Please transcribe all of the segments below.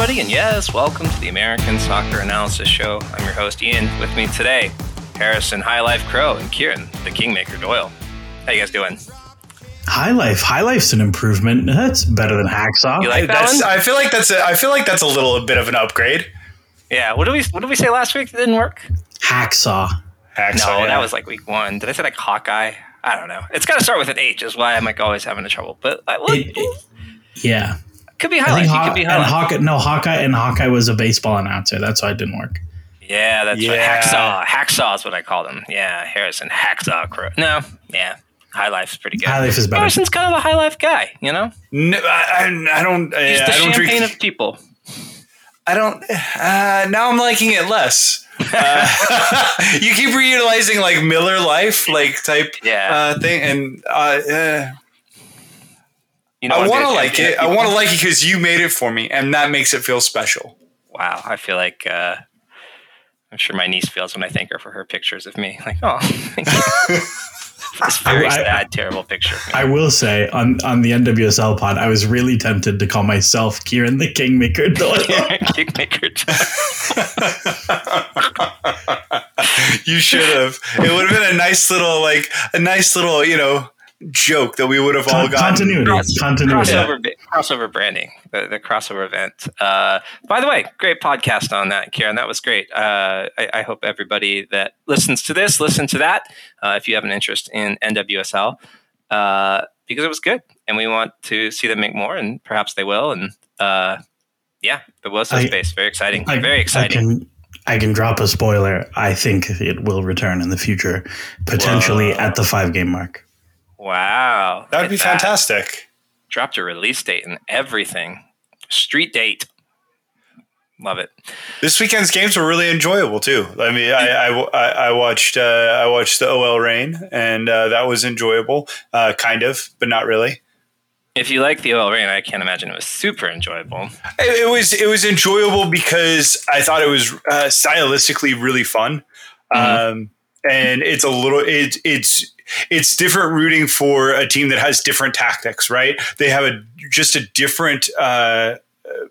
everybody, and yes, welcome to the American Soccer Analysis Show. I'm your host, Ian. With me today, Harrison High Life Crow and Kieran, the Kingmaker Doyle. How you guys doing? High Life, High Life's an improvement. That's better than Hacksaw. You like that That's, one? I feel like that's a, I feel like that's a little bit of an upgrade. Yeah. What did we What did we say last week? That didn't work. Hacksaw. Hacksaw, no, yeah. that was like week one. Did I say like Hawkeye? I don't know. It's got to start with an H, is why I'm like always having a trouble. But uh, look, It- it- yeah, could be I High Life. Haw- could be and High Hawkeye. No, Hawkeye and Hawkeye was a baseball announcer. That's why it didn't work. Yeah, that's Yeah. right. Hacksaw. Hacksaw is what I called him. Yeah, Harrison Hacksaw Crow. No, yeah. High Life's pretty good. High Life is better. Harrison's kind of a high life guy, you know? No, I, I I don't. He's uh, the I don't champagne drink. of people. I don't. Uh, now I'm liking it less. Uh, you keep reutilizing like Miller Life, like type Yeah. uh, thing, and uh, uh, You know, I want to like it. I want to like it because you made it for me, and that makes it feel special. Wow, I feel like uh, I'm sure my niece feels when I thank her for her pictures of me. Like, oh, thank you. this very I- I- sad, terrible picture. I will say on on the NWSL pod, I was really tempted to call myself Kieran the Kingmaker Doyle. Kickmaker. you should have. It would have been a nice little, like a nice little, you know, joke that we would have all gotten. continuity, Cross- continuity. crossover, bi- crossover branding, the, the crossover event. Uh, by the way, great podcast on that, Karen. That was great. Uh, I, I hope everybody that listens to this, listen to that. Uh, if you have an interest in NWSL, uh, because it was good, and we want to see them make more, and perhaps they will. And uh, yeah, the Wilson I- space, very exciting, I- very exciting. I can, I can drop a spoiler. I think it will return in the future, potentially Whoa. at the five game mark. Wow, That would be Look at fantastic. Dropped a release date and everything. Street date. Love it. This weekend's games were really enjoyable too. I mean, I I, I, watched uh, I watched the OL Reign, and uh, that was enjoyable, uh, kind of, but not really. If you like the OL Reign, I can't imagine it was super enjoyable. It, it was it was enjoyable because I thought it was uh, stylistically really fun, um, and it's a little it, it's it's different rooting for a team that has different tactics. Right? They have a just a different. Uh,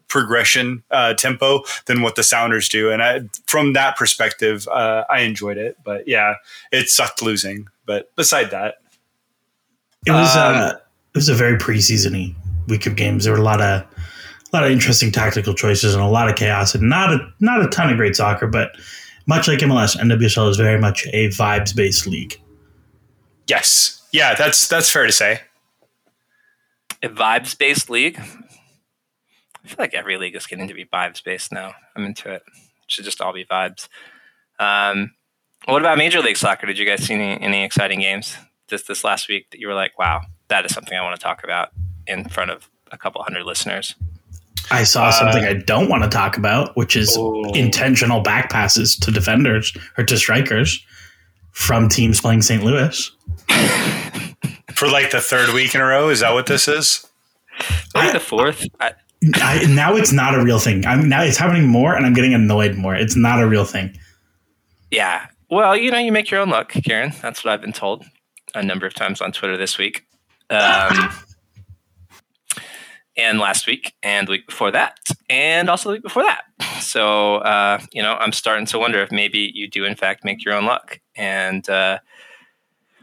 progression uh, tempo than what the Sounders do, and I, from that perspective, uh, I enjoyed it. But yeah, it sucked losing. But beside that, It was Um, uh, it was a very preseasony week of games. There were a lot of a lot of interesting tactical choices and a lot of chaos, and not a not a ton of great soccer. But much like MLS, NWSL is very much a vibes based league. yes, yeah, that's that's fair to say. A vibes based league. I feel like every league is getting to be vibes based now. I'm into it. it. Should just all be vibes. Um, what about Major League Soccer? Did you guys see any, any exciting games this this last week that you were like, wow, that is something I want to talk about in front of a couple hundred listeners? I saw something I don't want to talk about, which is Oh. intentional back passes to defenders or to strikers from teams playing St. Louis. For like the third week in a row, is that what this is? Maybe I- the fourth. I, I, now it's not a real thing. I'm now it's happening more, and I'm getting annoyed more. It's not a real thing. Yeah. Well, you know, you make your own luck, Karen. That's what I've been told a number of times on Twitter this week. Um, and last week, and the week before that, and also the week before that. So, uh, you know, I'm starting to wonder if maybe you do, in fact, make your own luck. And uh,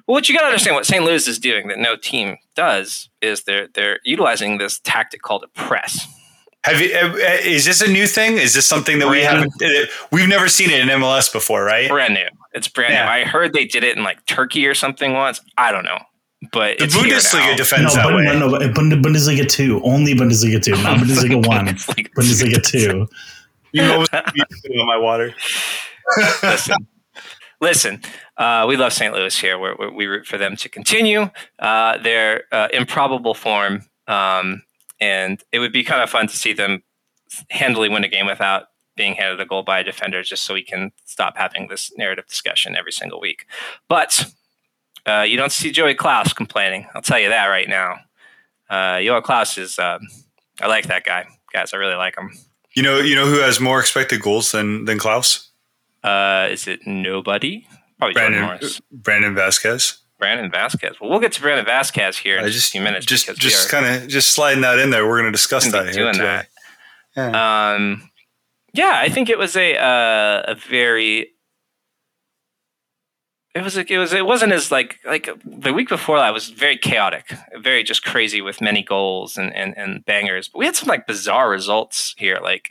Well, what you got to understand, what St. Louis is doing that no team does, is they're they're utilizing this tactic called a press. Have you? uh, Is this a new thing? Is this something that we haven't? uh, We've never seen it in MLS before, right? Brand new. It's brand Yeah. new. I heard they did it in like Turkey or something once. I don't know, but The it's Bundesliga now. defends no, that but, way. no, no, but Bundesliga two, only Bundesliga two, not Bundesliga one. Bundesliga Bundesliga two. You know, you on my water. listen, listen. Uh, we love St. Louis here. We're, we're, we root for them to continue uh, their uh, improbable form, um, and it would be kind of fun to see them handily win a game without being handed a goal by a defender, just so we can stop having this narrative discussion every single week. But uh, you don't see Joey Klauss complaining. I'll tell you that right now. Uh, Joey Klauss is. Um, I like that guy, guys. I really like him. You know, you know who has more expected goals than than Klauss? Uh, is it nobody? Probably Jordan Brandon Morris. Brandon Vasquez. Brandon Vasquez. Well, we'll get to Brandon Vasquez here in I just, a few minutes. just just kind of just sliding that in there. We're going to discuss that here doing today. that. Yeah. Um, yeah, I think it was a uh, a very. It was like it was it wasn't as like like the week before that was very chaotic, very just crazy with many goals and, and, and bangers. But we had some like bizarre results here, like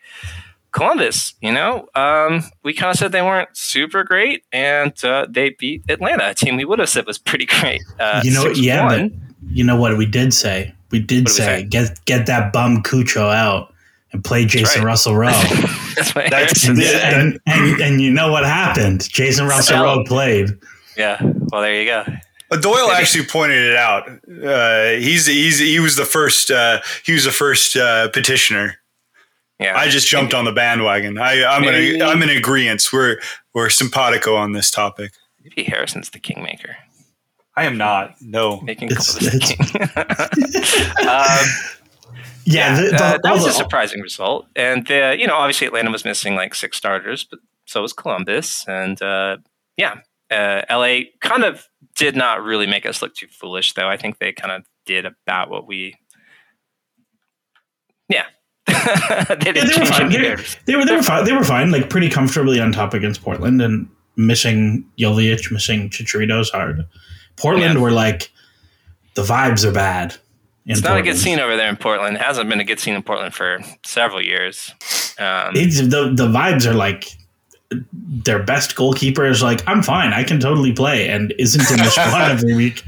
Columbus. You know, um, we kind of said they weren't super great, and uh, they beat Atlanta, a team we would have said was pretty great. Uh, You know, yeah, but you know what we did say? We did What did we say say? get get that bum Cucho out and play Jacen right. Russell Rowe. That's what That's- Harrison and, and, and, and you know what happened? Jacen Russell Sell. Rowe played. Yeah. Well, there you go. But Doyle actually pointed it out. Uh, he's he's he was the first uh, he was the first uh, petitioner. Yeah. I just jumped on the bandwagon. I, I'm Maybe- in I'm in agreement. We're we're simpatico on this topic. Maybe Harrison's the kingmaker, I am not. No. making It's- Columbus the king. um, Yeah, the, the, uh, that was a surprising result, and uh, you know, obviously Atlanta was missing like six starters, but so was Columbus, and uh, yeah, uh, LA kind of did not really make us look too foolish, though. I think they kind of did about what we, yeah. they yeah, they were fine. They, they were they were fine. They were fine, like pretty comfortably on top against Portland and missing Jovic, missing Chicharito's hard. Portland Yeah. were like the vibes are bad. It's not a good scene over there in Portland. It hasn't been a good scene in Portland for several years. Um, the the vibes are like their best goalkeeper is like I'm fine, I can totally play, and isn't in the squad every week.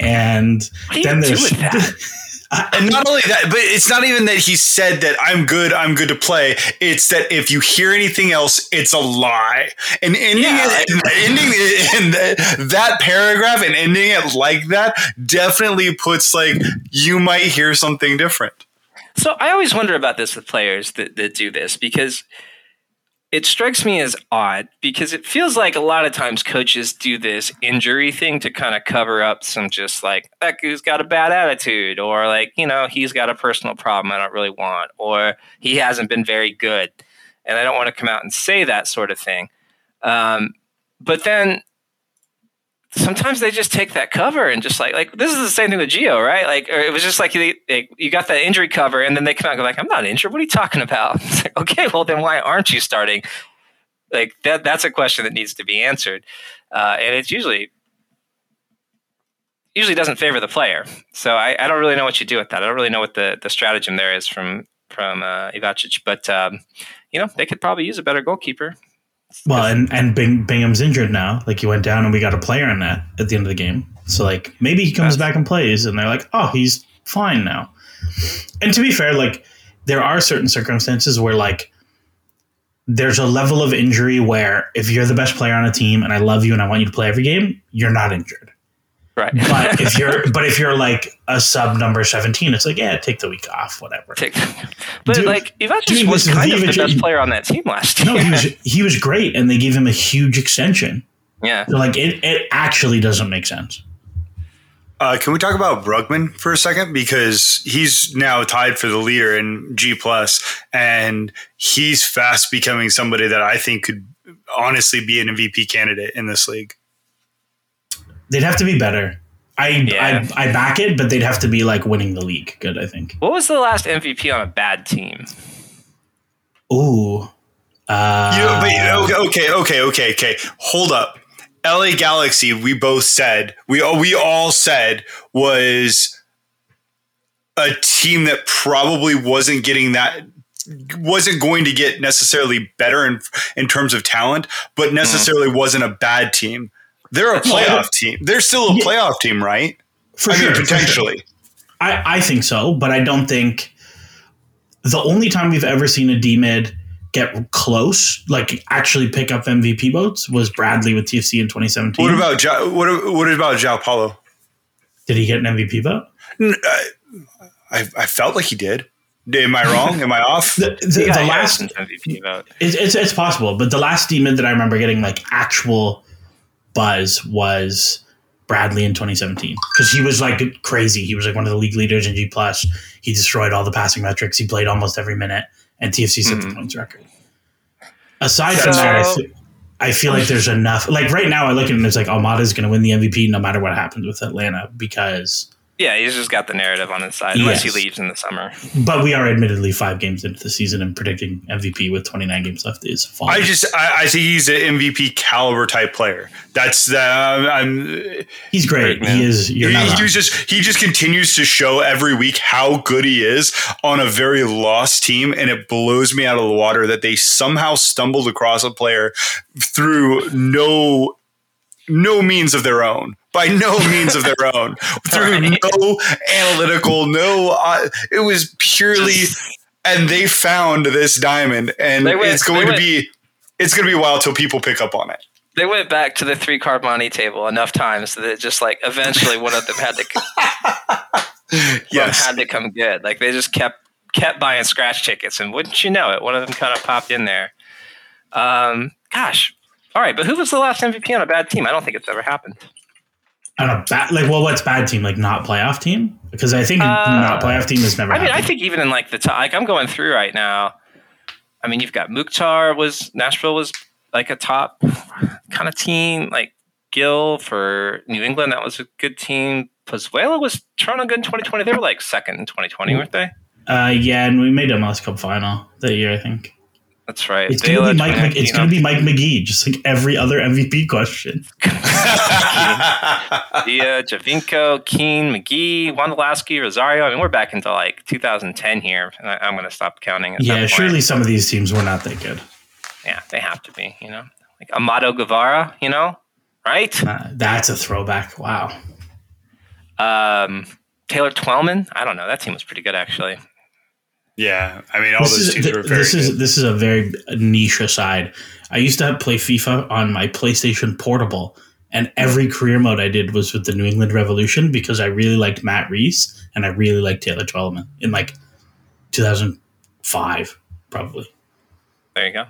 And what do you then there's? And not only that, but it's not even that he said that I'm good, I'm good to play. It's that if you hear anything else, it's a lie. And ending Yeah. it, and ending it in that, that paragraph and ending it like that definitely puts like you might hear something different. So I always wonder about this with players that, that do this because it strikes me as odd because it feels like a lot of times coaches do this injury thing to kind of cover up some just like that dude's got a bad attitude or like you know he's got a personal problem I don't really want or he hasn't been very good and I don't want to come out and say that sort of thing. Um, but then sometimes they just take that cover and just like like this is the same thing with Geo, right? Like it was just like you, you got that injury cover and then they come out and go like, I'm not injured. What are you talking about? It's like, okay, well then why aren't you starting? Like that that's a question that needs to be answered. Uh, and it's usually usually doesn't favor the player. So I, I don't really know what you do with that. I don't really know what the, the stratagem there is from from uh, Ivacic, but um, you know they could probably use a better goalkeeper. Well, and and Bing, Bingham's injured now. Like he went down, and we got a player in that at the end of the game. So like maybe he comes back and plays, and they're like, oh, he's fine now. And to be fair, like there are certain circumstances where like there's a level of injury where if you're the best player on a team and I love you and I want you to play every game, you're not injured. Right. But if you're but if you're like a sub number 17, it's like, yeah, take the week off, whatever. Take- but Dude- like Ivacic dude, was listen, kind of the best player on that team last year. No, he was he was great and they gave him a huge extension. yeah. So like it, it actually doesn't make sense. Uh, can we talk about Brugman for a second because he's now tied for the leader in G plus, and he's fast becoming somebody that I think could honestly be an MVP candidate in this league. They'd have to be better. I, Yeah. I I back it, but they'd have to be like winning the league. Good, I think. What was the last MVP on a bad team? Ooh. Uh, You know, but, okay, okay, okay, okay. Hold up. LA Galaxy, we both said we we all said was a team that probably wasn't getting that wasn't going to get necessarily better in in terms of talent, but necessarily wasn't a bad team. They're a playoff team. They're still a Yeah. playoff team, right? For I sure, mean, for sure. potentially. I, I think so, but I don't think the only time we've ever seen a D mid get close, like actually pick up MVP votes, was Bradley with TFC in 2017. What about ja, what what about João Paulo? Did he get an MVP vote? Uh, I, I felt like he did. Am I wrong? Am I off? The, the, Yeah, the last it's MVP vote. It's, it's, it's possible, but the last D mid that I remember getting like actual buzz was Bradley in 2017 because he was like crazy. He was like one of the league leaders in G plus. He destroyed all the passing metrics. He played almost every minute, and TFC set the mm-hmm. points record. Aside from that, I feel, I feel like there's enough. Like right now, I look at him it's like Almada Almada's going to win the MVP no matter what happens with Atlanta because. Yeah, he's just got the narrative on his side, unless Yes. he leaves in the summer. But we are admittedly five games into the season, and predicting MVP with 29 games left is fun. I just I, I think he's an MVP caliber type player. That's the I'm He's great. Great. He is. You're he, not he wrong. just he just continues to show every week how good he is on a very lost team, and it blows me out of the water that they somehow stumbled across a player through no no means of their own. By no means of their own, through no analytical, no. Uh, it was purely, and they found this diamond, and went- it's going to be, it's going to be a while till people pick up on it. They went back to the three card money table enough times that it just like eventually one of them had to Yes, had to come good. Like they just kept kept buying scratch tickets, and wouldn't you know it, one of them kind of popped in there. Um, gosh, all right, but who was the last MVP on a bad team? I don't think it's ever happened. On a bad like well what's bad team like not playoff team because i think Uh, not playoff team is never I mean, I think even in like the top, like I'm going through right now. I mean, you've got Mukhtar was Nashville was like a top kind of team, like Gil for New England. That was a good team. Pozuelo was Toronto good in 2020. They were like second in 2020, weren't they? uh yeah and we made a MLS Cup final that year i think That's right. it's gonna be mike Mc- it's gonna be mike magee just like every other mvp question Dia, Giovinco, Keane, Magee, Wondolowski, Rosario. I mean, we're back into like 2010 here, and I, I'm going to stop counting. At that yeah point. surely some of these teams were not that good Yeah, they have to be. You know, like Amado Guevara. You know, right? Uh, that's a throwback wow Um, Taylor Twellman. I don't know. That team was pretty good actually. Yeah. I mean, all this those is teams th- were very this good. is this is a very niche aside i used to play fifa on my playstation portable and every career mode I did was with the New England Revolution because I really liked Matt Reis and I really liked Taylor Twellman in like 2005, probably. There you go.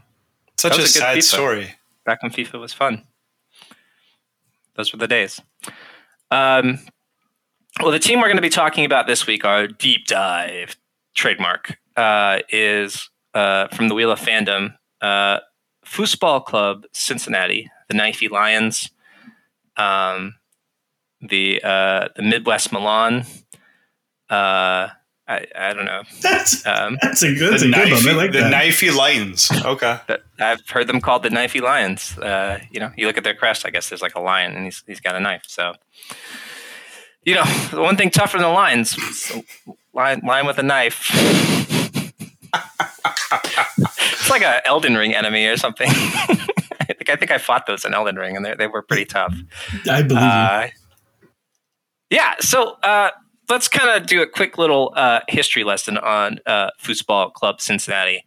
Such a a good sad FIFA. story. Back when FIFA was fun. Those were the days. Um, well, the team we're going to be talking about this week, our deep dive trademark, uh, is uh, from the Wheel of Fandom, uh, Foosball Club Cincinnati, the Knifey Lions, um, the uh, the Midwest Milan. Uh, I, I don't know. That's Um, that's a good, that's the a good knifey, one. I like the that. knifey lions. Okay. I've heard them called the knifey lions. Uh, you know, you look at their crest. I guess there's like a lion, and he's he's got a knife. So, you know, the one thing tougher than the lions, lion, lion with a knife. it's like a Elden Ring enemy or something. I think I think I fought those in Elden Ring, and they they were pretty tough. I believe you. Uh, yeah, so uh, let's kind of do a quick little uh, history lesson on uh, Football Club Cincinnati.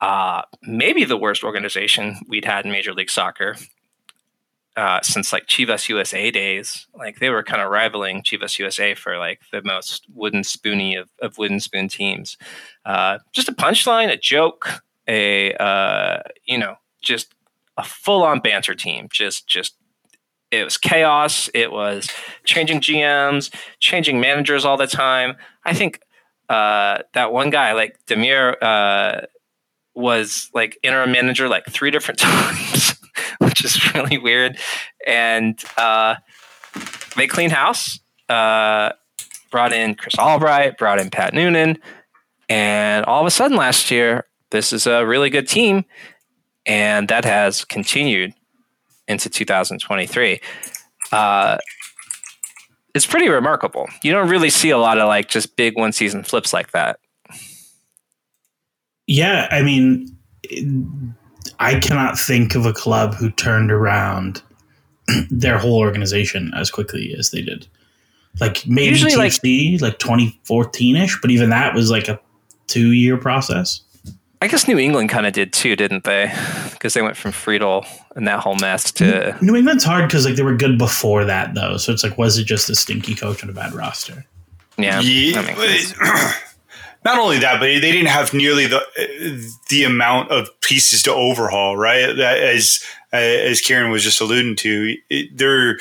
Uh, maybe the worst organization we'd had in Major League Soccer uh, since like Chivas USA days. Like they were kind of rivaling Chivas USA for like the most wooden spoony of, of wooden spoon teams. Uh, just a punchline, a joke, a uh, you know, just a full on banter team. Just just it was chaos. It was changing GMs, changing managers all the time. I think uh, that one guy, like Demir, uh, was like interim manager like three different times, which is really weird. And uh, they cleaned house, uh, brought in Chris Albright, brought in Pat Noonan, and all of a sudden last year, this is a really good team, and that has continued into 2023. Uh, it's pretty remarkable. You don't really see a lot of like just big one season flips like that. Yeah, I mean, I cannot think of a club who turned around their whole organization as quickly as they did. Like maybe Usually, like- TFC, like 2014 ish, but even that was like a two year process. I guess New England kind of did too, didn't they? Because they went from Friedel and that whole mess to New England's hard because like they were good before that though. So it's like, was it just a stinky coach and a bad roster? yeah. Yeah, that makes sense. not only that, but they didn't have nearly the the amount of pieces to overhaul, right? As as Kieran was just alluding to, they're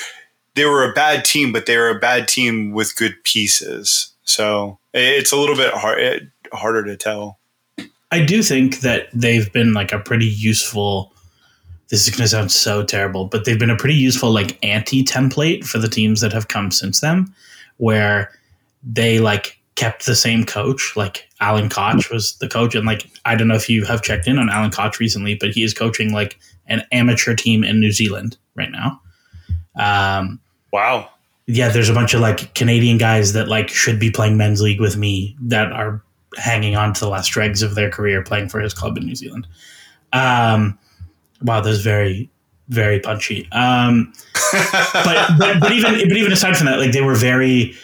they were a bad team, but they were a bad team with good pieces. So it's a little bit hard, harder to tell. I do think that they've been like a pretty useful. This is going to sound so terrible, but they've been a pretty useful like anti template for the teams that have come since them, where they like kept the same coach. Like Alan Koch was the coach, and like I don't know if you have checked in on Alan Koch recently, but he is coaching like an amateur team in New Zealand right now. Um, Wow. yeah, there's a bunch of like Canadian guys that like should be playing men's league with me that are hanging on to the last dregs of their career playing for his club in New Zealand. Um, wow, that's very, very punchy. Um, but, but but even but even aside from that, like they were very,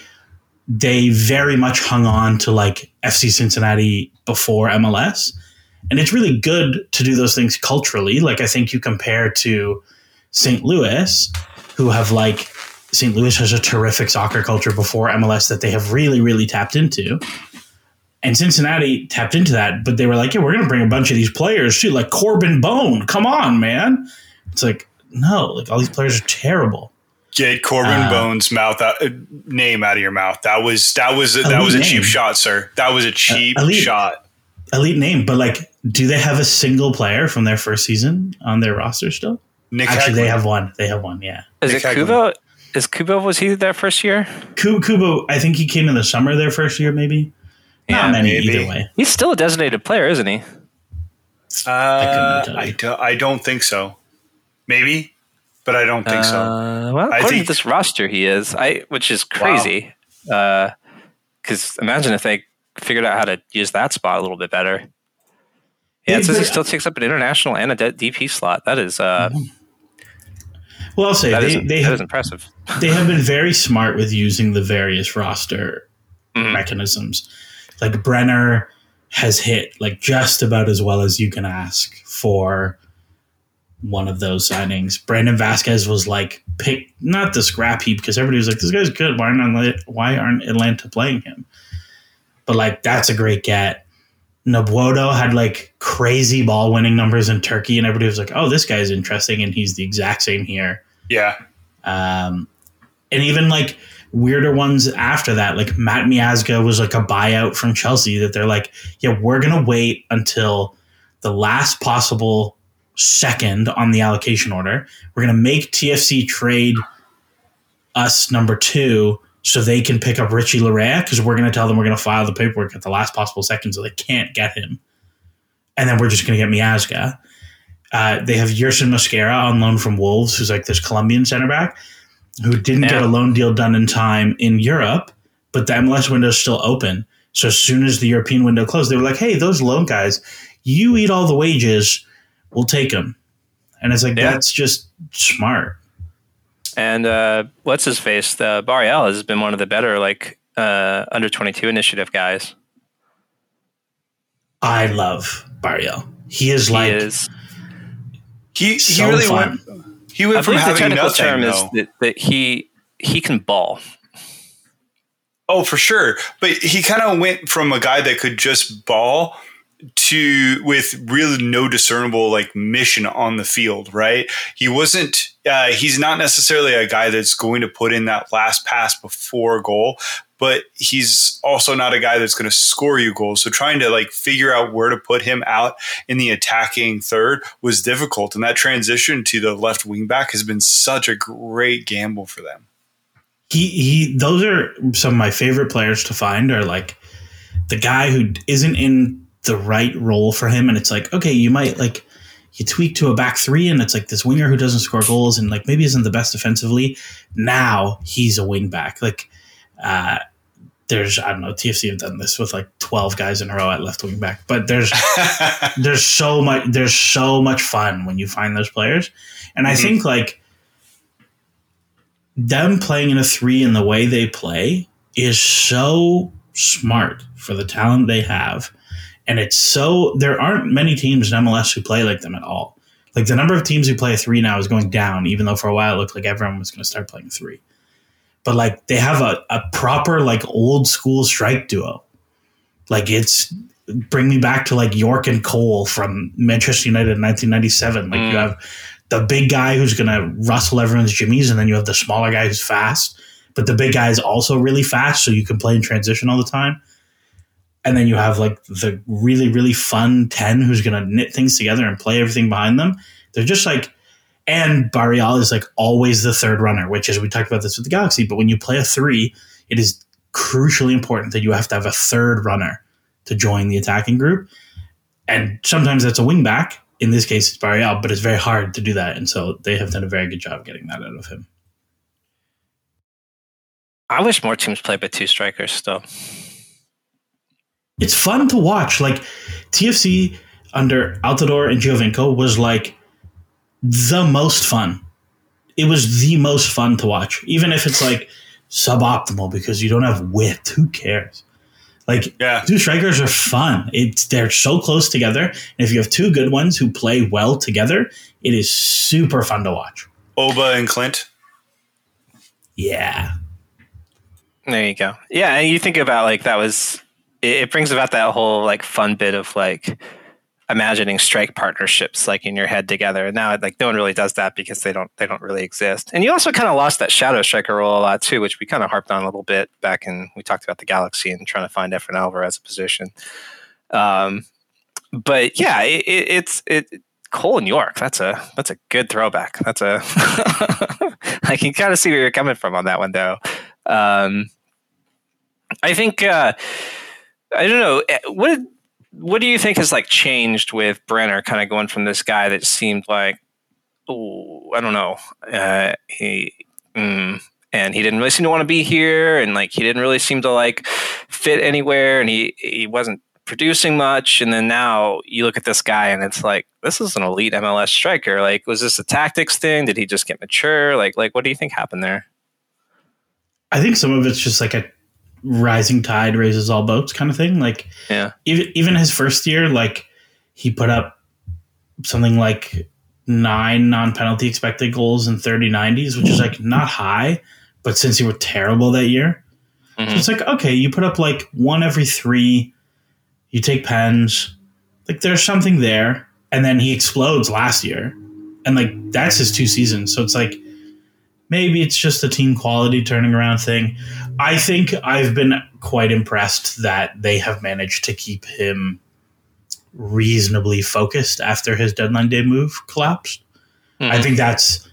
they very much hung on to like FC Cincinnati before MLS, and it's really good to do those things culturally. Like I think you compare to St. Louis, who have like St. Louis has a terrific soccer culture before MLS that they have really, really tapped into. And Cincinnati tapped into that, but they were like, yeah, we're going to bring a bunch of these players too, like Corben Bone. Come on, man. It's like, no, like all these players are terrible. Get Corben Uh, Bones' mouth out, uh, name out of your mouth. That was that was that was a name. cheap shot, sir. That was a cheap elite. shot. Elite name, but like, do they have a single player from their first season on their roster still? Nick Actually, they have one. They have one, yeah. Is it Nick Hagglund. Kubo? Is Kubo was he their first year? Ku- Kubo, I think he came in the summer their first year, maybe. Yeah, Not many maybe. either way. He's still a designated player, isn't he? Uh, tell you. I, do, I don't think so. Maybe, but I don't think so. Uh, well, I according think- to this roster, he is. I which is crazy. Because imagine if they figured out how to use that spot a little bit better. Yeah, it says he still takes up an international and a DP slot. That is uh, Well, I'll say that they, is they that have is impressive. they have been very smart with using the various roster Mhm. mechanisms. Like Brenner has hit like just about as well as you can ask for one of those signings. Brandon Vasquez was like pick not the scrap heap because everybody was like, "This guy's good. Why aren't why aren't Atlanta playing him?" But like that's a great get. Nwobodo had like crazy ball winning numbers in Turkey, and everybody was like, "Oh, this guy's interesting," and he's the exact same here Yeah, um, and even like weirder ones after that, like Matt Miazga was like a buyout from Chelsea that they're like, yeah, we're gonna wait until the last possible second on the allocation order. We're gonna make TFC trade us number two so they can pick up Richie Laryea because we're gonna tell them we're gonna file the paperwork at the last possible second so they can't get him. And then we're just gonna get Miazga. Uh, they have Yerson Mosquera on loan from Wolves, who's like this Colombian center back who didn't get a loan deal done in time in Europe, but the MLS window is still open. So as soon as the European window closed, they were like, "Hey, those loan guys, you eat all the wages, we'll take him. And it's like Yeah. that's just smart. And uh, what's his face? The Barreal has been one of the better like uh, under twenty two initiative guys. I love Barreal. He is like he is. he he really fun. went. He I went from believe the technical nothing. term is that, that he he can ball. Oh, for sure. But he kind of went from a guy that could just ball to with really no discernible like mission on the field, right? He wasn't uh, he's not necessarily a guy that's going to put in that last pass before goal, but he's also not a guy that's going to score you goals. So trying to like figure out where to put him out in the attacking third was difficult. And that transition to the left wing back has been such a great gamble for them. he he those are some of my favorite players to find are like the guy who isn't in the right role for him and it's like okay you might like you tweak to a back three, and it's like this winger who doesn't score goals and like maybe isn't the best defensively. Now he's a wing back. Like, uh, there's I don't know TFC have done this with like twelve guys in a row at left wing back, but there's there's so much there's so much fun when you find those players, and I Mhm. think like them playing in a three in the way they play is so smart for the talent they have. And it's so there aren't many teams in MLS who play like them at all. Like the number of teams who play a three now is going down, even though for a while it looked like everyone was going to start playing three. But like they have a, a proper like old school strike duo. Like it's bring me back to like York and Cole from Manchester United in 1997. Like Mm. you have the big guy who's going to rustle everyone's jimmies, and then you have the smaller guy who's fast. But the big guy is also really fast, so you can play in transition all the time. And then you have like the really, really fun 10 who's going to knit things together and play everything behind them. They're just like, and Barreal is like always the third runner, which is, we talked about this with the Galaxy, but when you play a three, it is crucially important that you have to have a third runner to join the attacking group. And sometimes that's a wing back. In this case, it's Barreal, but it's very hard to do that. And so they have done a very good job getting that out of him. I wish more teams played with two strikers still. It's fun to watch. Like TFC under Altidore and Giovinco was like the most fun. It was the most fun to watch, even if it's like suboptimal because you don't have width. Who cares? Like Yeah. two strikers are fun. It's they're so close together, and if you have two good ones who play well together, it is super fun to watch. Oba and Clint. Yeah, There you go. Yeah, and you think about like that was it, it brings about that whole like fun bit of like imagining strike partnerships like in your head together. And now like no one really does that because they don't they don't really exist. And you also kind of lost that shadow striker role a lot too, which we kind of harped on a little bit back in we talked about the Galaxy and trying to find Efrain Alvarez as a position. Um, but yeah, it, it, it's it. Cole and York. That's a that's a good throwback. That's a I can kind of see where you're coming from on that one though. Um, I think uh, I don't know. Eh, what what do you think has like changed with Brenner kind of going from this guy that seemed like oh I don't know uh, he mm, and he didn't really seem to want to be here and like he didn't really seem to like fit anywhere and he he wasn't producing much and then now you look at this guy and it's like this is an elite MLS striker like was this a tactics thing? Did he just get mature? Like like what do you think happened there? I think some of it's just like a rising tide raises all boats kind of thing. Like yeah even even his first year, like he put up something like nine non-penalty expected goals and 30 90s, which is like not high, but since you were terrible that year, so Mhm. it's like okay, you put up like one every three, you take pens, like there's something there, and then he explodes last year, and like that's his two seasons, so it's like maybe it's just a team quality turning around thing. I think I've been quite impressed that they have managed to keep him reasonably focused after his deadline day move collapsed. I Mhm. think that's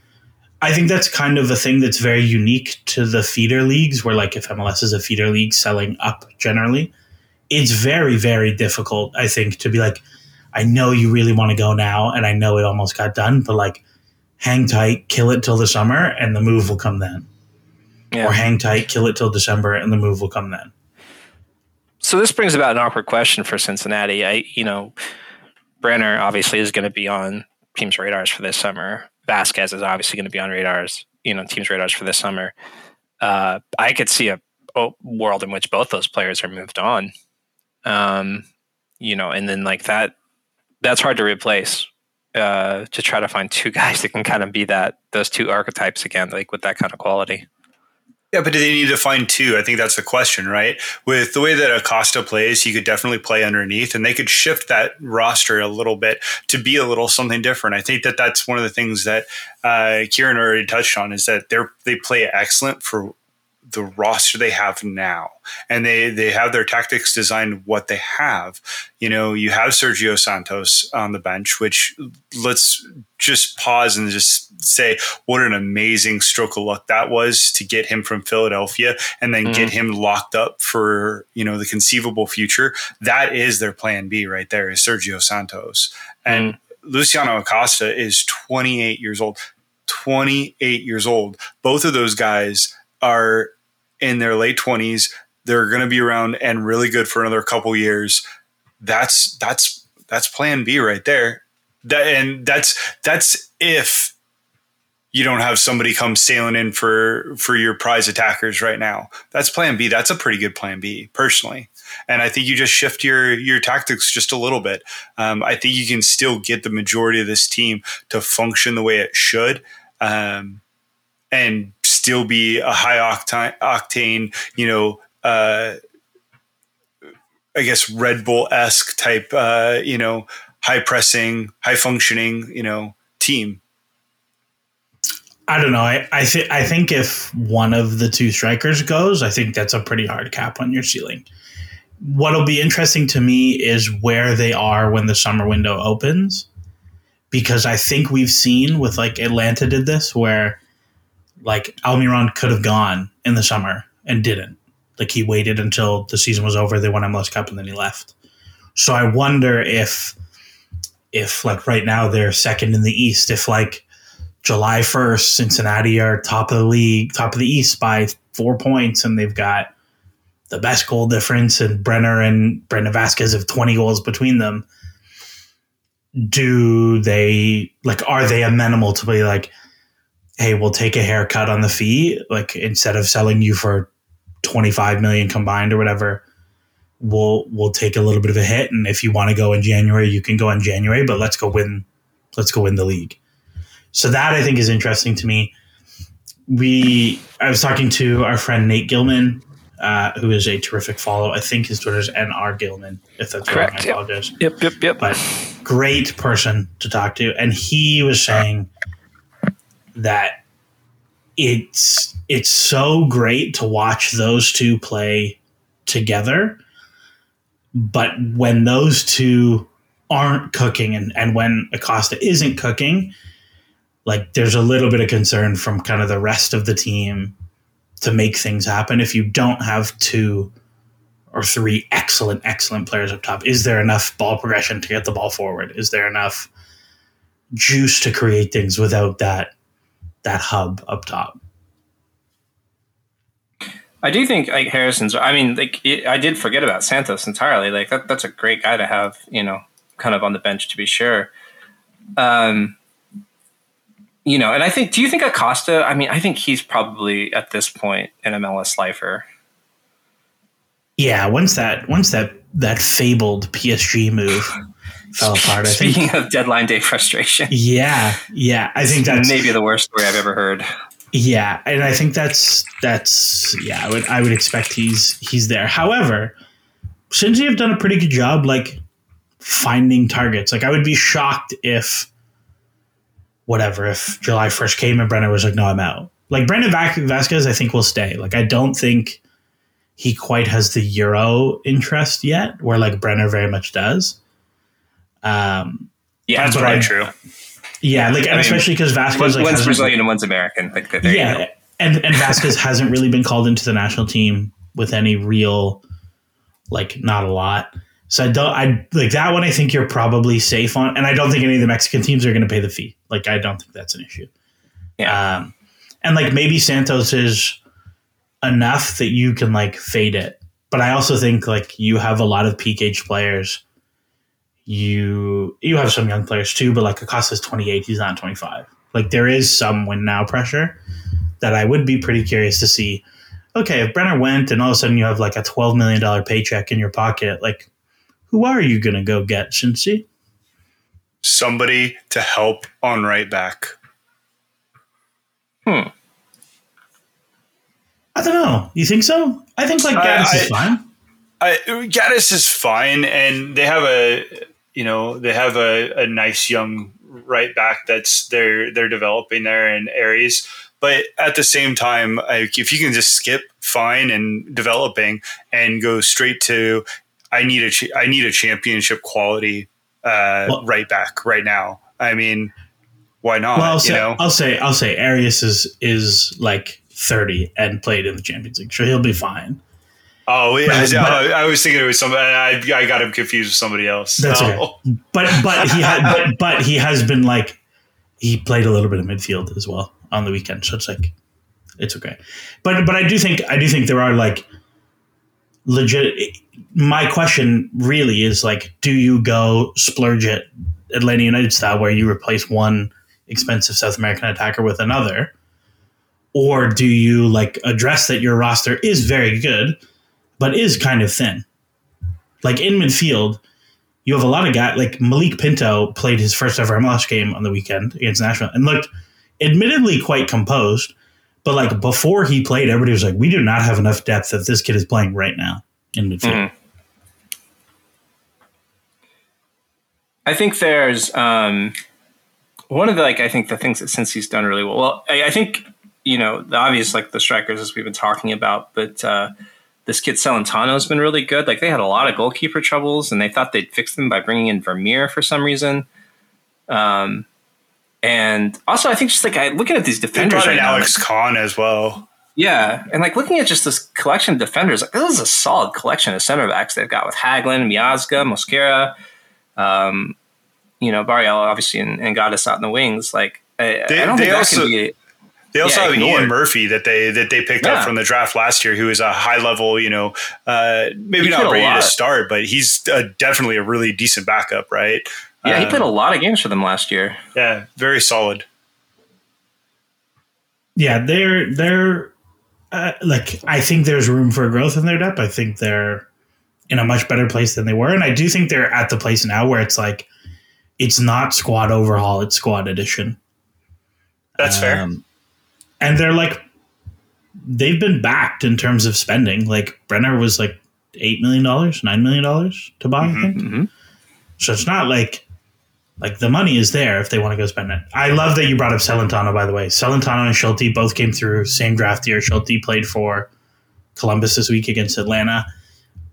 I think that's kind of a thing that's very unique to the feeder leagues where like if MLS is a feeder league selling up generally, it's very very difficult I think to be like I know you really want to go now and I know it almost got done but like hang tight, kill it till the summer and the move will come then Yeah. or hang tight, kill it till December, and the move will come then. So this brings about an awkward question for Cincinnati. I, you know, Brenner obviously is going to be on teams' radars for this summer. Vasquez is obviously going to be on radars, you know, teams' radars for this summer. Uh, I could see a, world in which both those players are moved on. Um, you know, and then like that, that's hard to replace. Uh, to try to find two guys that can kind of be that those two archetypes again, like with that kind of quality. Yeah, but do they need to find two? I think that's the question, right? With the way that Acosta plays, he could definitely play underneath, and they could shift that roster a little bit to be a little something different. I think that that's one of the things that uh, Kieran already touched on is that they're they play excellent for the roster they have now, and they they have their tactics designed what they have. You know, you have Sergio Santos on the bench, which let's just pause and just say what an amazing stroke of luck that was to get him from Philadelphia and then get mm-hmm. him locked up for you know the conceivable future. That is their plan B right there is Sergio Santos. And mm. Luciano Acosta is 28 years old. 28 years old. Both of those guys are in their late 20s. They're going to be around and really good for another couple years. That's that's that's plan B right there. That and that's that's if you don't have somebody come sailing in for for your prize attackers right now. That's plan B. That's a pretty good plan B, personally. And I think you just shift your your tactics just a little bit. Um, I think you can still get the majority of this team to function the way it should, um, and still be a high octane, octane you know. Uh, I guess Red Bull esque type, uh, you know, high pressing, high functioning, you know, team. I don't know. I I, th- I think if one of the two strikers goes, I think that's a pretty hard cap on your ceiling. What'll be interesting to me is where they are when the summer window opens, because I think we've seen with like Atlanta did this where like Almiron could have gone in the summer and didn't. Like he waited until the season was over, they won MLS Cup, and then he left. So I wonder if if like right now they're second in the East, if like July 1st, Cincinnati are top of the league, top of the East by four points, and they've got the best goal difference, and Brenner and Brandon Vasquez have 20 goals between them. Do they, like, are they amenable to be like, hey, we'll take a haircut on the fee, like, instead of selling you for 25 million combined or whatever? We'll we'll take a little bit of a hit, and if you want to go in January, you can go in January. But let's go win, let's go win the league. So that I think is interesting to me. We I was talking to our friend Nate Gilman, uh, who is a terrific follow. I think his Twitter's NR Gilman, if that's Correct, wrong. I yep. apologize. Yep, yep, yep. But great person to talk to. And he was saying that it's it's so great to watch those two play together. But when those two aren't cooking and, and when Acosta isn't cooking, like there's a little bit of concern from kind of the rest of the team to make things happen. If you don't have two or three excellent, excellent players up top, is there enough ball progression to get the ball forward? Is there enough juice to create things without that that hub up top? I do think like Harrison's. I mean, like it, I did forget about Santos entirely. Like that, that's a great guy to have. You know, kind of on the bench to be sure. Um, you know, and I think. Do you think Acosta? I mean, I think he's probably at this point an MLS lifer. Yeah, once that once that that fabled PSG move fell apart, I think. Speaking of deadline day frustration, Yeah, yeah, I think that's maybe the worst story I've ever heard. Yeah, and I think that's that's yeah. I would I would expect he's he's there. However, Cincy have done a pretty good job like finding targets. Like I would be shocked if whatever if July first came and Brenner was like, no, I'm out. Like Brandon Vasquez, I think will stay. Like I don't think he quite has the Euro interest yet, where like Brenner very much does. Um, Yeah, That's probably I- true. yeah, like and I mean, especially because Vasquez One's, like one's Brazilian and one's American. Like, there you yeah, go. and and Vasquez hasn't really been called into the national team with any real, like, not a lot. So I don't, I like that one. I think you're probably safe on, and I don't think any of the Mexican teams are going to pay the fee. Like, I don't think that's an issue. Yeah. Um, and like maybe Santos is enough that you can like fade it, but I also think like you have a lot of peak age players. You you have some young players too, but like Acosta's 28, he's not 25. Like there is some win now pressure that I would be pretty curious to see. Okay, if Brenner went and all of a sudden you have like a $12 million paycheck in your pocket, like who are you going to go get, Cincy? Somebody to help on right back. Hmm. I don't know. You think so? I think like I- Gaddis is fine. I, Gaddis is fine, and they have a you know they have a, a nice young right back that's they're they're developing there in Arias. But at the same time, like, if you can just skip fine and developing and go straight to I need a ch- I need a championship quality uh, Well- right back right now. I mean, why not? Well, I'll you say, know, I'll say, I'll say, Arias is is like thirty and played in the Champions League, so he'll be fine. Oh, yeah. I was thinking it was somebody. I, I got him confused with somebody else. That's Oh. okay. But but he had but, but he has been like he played a little bit of midfield as well on the weekend. So it's like it's okay. But but I do think I do think there are like legit my question really is like do you go splurge it Atlanta United style where you replace one expensive South American attacker with another? Or do you like address that your roster is very good, but is kind of thin? Like in midfield, you have a lot of guys like Malik Pinto played his first ever MLS game on the weekend against Nashville and looked admittedly quite composed. But like before he played, everybody was like, "We do not have enough depth that this kid is playing right now in midfield." I think there's um, one of the like I think the things that since he's done really well. Well, I, I think you know the obvious like the strikers as we've been talking about, but uh, this kid Celentano has been really good. Like they had a lot of goalkeeper troubles, and they thought they'd fix them by bringing in Vermeer for some reason. Um, and also I think just like I looking at these They defenders brought right now, Alex Kahn as well. yeah, and like looking at just this collection of defenders, like this is a solid collection of center backs they've got with Hagglund, Miazga, Mosquera, um, you know, Barriello, obviously, and, and Gaddis out in the wings. Like, I, They- I don't they think that also- can be. They also Yeah, have ignored. Ian Murphy that they that they picked Yeah. up from the draft last year, who is a high level, you know, uh, maybe He not ready to start, but he's uh, definitely a really decent backup, right? Yeah, he Uh, played a lot of games for them last year. yeah, very solid. Yeah, they're they're uh, like I think there's room for growth in their depth. I think they're in a much better place than they were, and I do think they're at the place now where it's like it's not squad overhaul, it's squad addition. That's fair. And they're like they've been backed in terms of spending. Like Brenner was like eight million dollars, nine million dollars to buy, I think. Mhm. So it's not like like the money is there if they want to go spend it. I love that you brought up Celentano, by the way. Celentano and Schulte both came through same draft year. Schulte played for Columbus this week against Atlanta.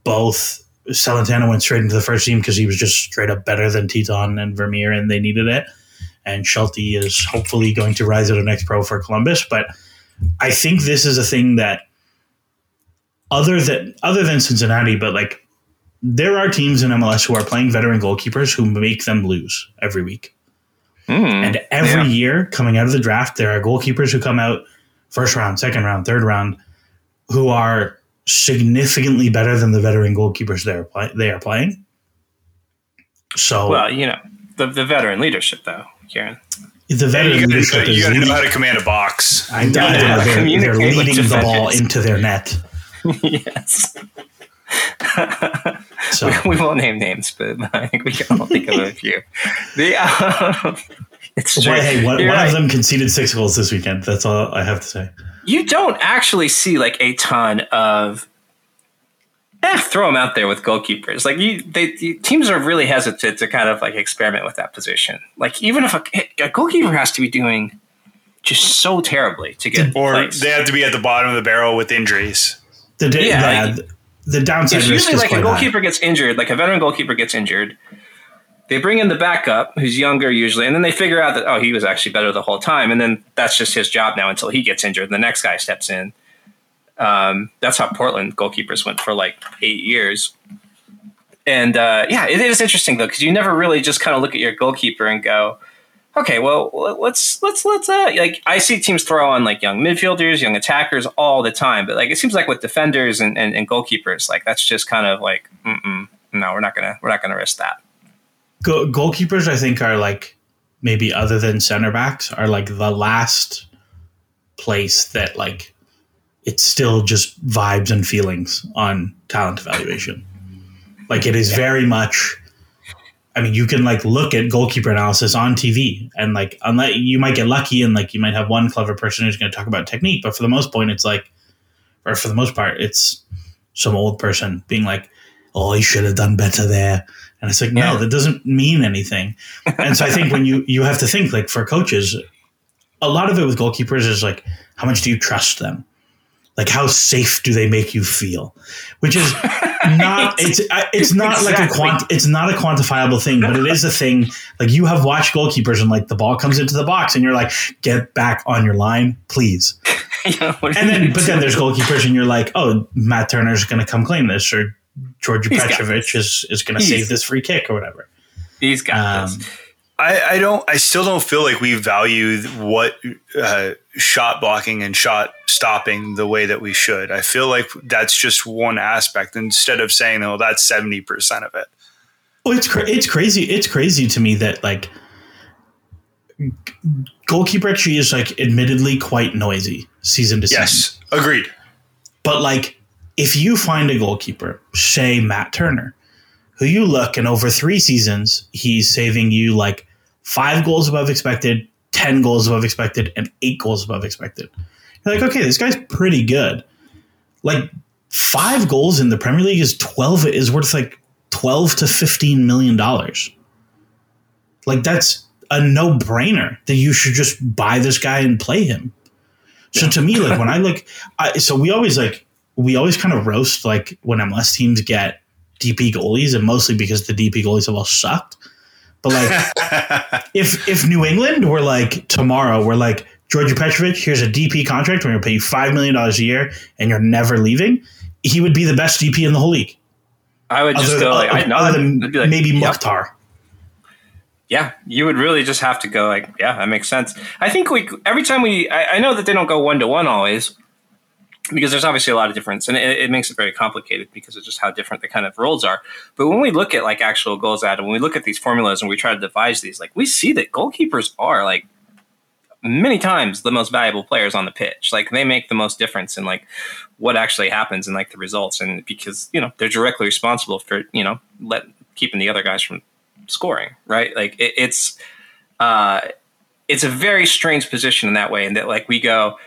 Both Celentano went straight into the first team because he was just straight up better than Tytoń and Vermeer, and they needed it. And Schulte is hopefully going to rise to the next pro for Columbus. But I think this is a thing that other than other than Cincinnati, but like there are teams in MLS who are playing veteran goalkeepers who make them lose every week. Mm, And every yeah. year coming out of the draft, there are goalkeepers who come out first round, second round, third round, who are significantly better than the veteran goalkeepers they are, play- they are playing. So Well, you know, the, the veteran leadership, though, Kieran. the And veteran you leadership got to is know how to command a box. I know Yeah, they're, they're leading the ball into their net. yes. So we won't name names, but I think we can all think of a few. The, um, it's true. Well, hey, one, one right. of them conceded six goals this weekend. That's all I have to say. you don't actually see like a ton of eh, throw them out there with goalkeepers. Like you, they you- teams are really hesitant to kind of like experiment with that position. Like even if a, a goalkeeper has to be doing just so terribly to get Or placed. they have to be at the bottom of the barrel with injuries. The, da- Yeah, yeah, like- the downside it's risk usually is like a quite high. goalkeeper gets injured, like a veteran goalkeeper gets injured. They bring in the backup, who's younger usually, and then they figure out that oh, he was actually better the whole time, and then that's just his job now until he gets injured, and the next guy steps in. Um, that's how Portland goalkeepers went for like eight years. And uh, yeah, it is interesting though because you never really just kind of look at your goalkeeper and go, okay, well let's let's let's uh, like I see teams throw on like young midfielders, young attackers all the time, but like it seems like with defenders and, and, and goalkeepers, like that's just kind of like no, we're not gonna we're not gonna risk that. Go- goalkeepers, I think, are like maybe other than center backs, are like the last place that like it's still just vibes and feelings on talent evaluation. Like it is very much. I mean, you can like look at goalkeeper analysis on TV, and like unless you might get lucky, and like you might have one clever person who's going to talk about technique, but for the most point, it's like, or for the most part, it's some old person being like, "Oh, you should have done better there," and it's like, no, Yeah. that doesn't mean anything. And so I think when you you have to think like for coaches, a lot of it with goalkeepers is like, how much do you trust them? Like how safe do they make you feel? Which is not it's it's not like a quant it's not a quantifiable thing, but it is a thing. Like you have watched goalkeepers and like the ball comes into the box and you're like, get back on your line, please. You know, what do And then, but then there's goalkeepers, and you're like, oh, Matt Turner's going to come claim this, or Djordje He's Petrovic is, is going to save this free kick or whatever. he's got Um, this. I, I don't. I still don't feel like we value what uh, shot blocking and shot stopping the way that we should. I feel like that's just one aspect instead of saying, "Oh, that's seventy percent of it." Well, it's cra- it's crazy. It's crazy to me that like goalkeeper actually is like admittedly quite noisy season to season. Yes, agreed. But like, if you find a goalkeeper, say Matt Turner, who you look and over three seasons he's saving you like five goals above expected, ten goals above expected, and eight goals above expected. You're like, okay, this guy's pretty good. Like five goals in the Premier League is twelve is worth like twelve to fifteen million dollars. Like that's a no brainer that you should just buy this guy and play him. So to me, like when I look, I, so we always like we always kind of roast like when MLS teams get DP goalies, and mostly because the DP goalies have all sucked. But like, if if New England were like tomorrow, we're like Djordje Petrovic, here's a DP contract. We're going to pay you five million dollars a year, and you're never leaving. He would be the best DP in the whole league, I would just other, go like, I know, other than like, maybe yep. Mukhtar. Yeah, you would really just have to go like, yeah, that makes sense. I think we every time we, I, I know that they don't go one to one always, because there's obviously a lot of difference, and it, it makes it very complicated because of just how different the kind of roles are. But when we look at like actual goals and when we look at these formulas and we try to devise these, like we see that goalkeepers are like many times the most valuable players on the pitch. Like they make the most difference in like what actually happens and like the results, and because you know they're directly responsible for you know let keeping the other guys from scoring, right? Like it, it's uh, it's a very strange position in that way, and that like we go,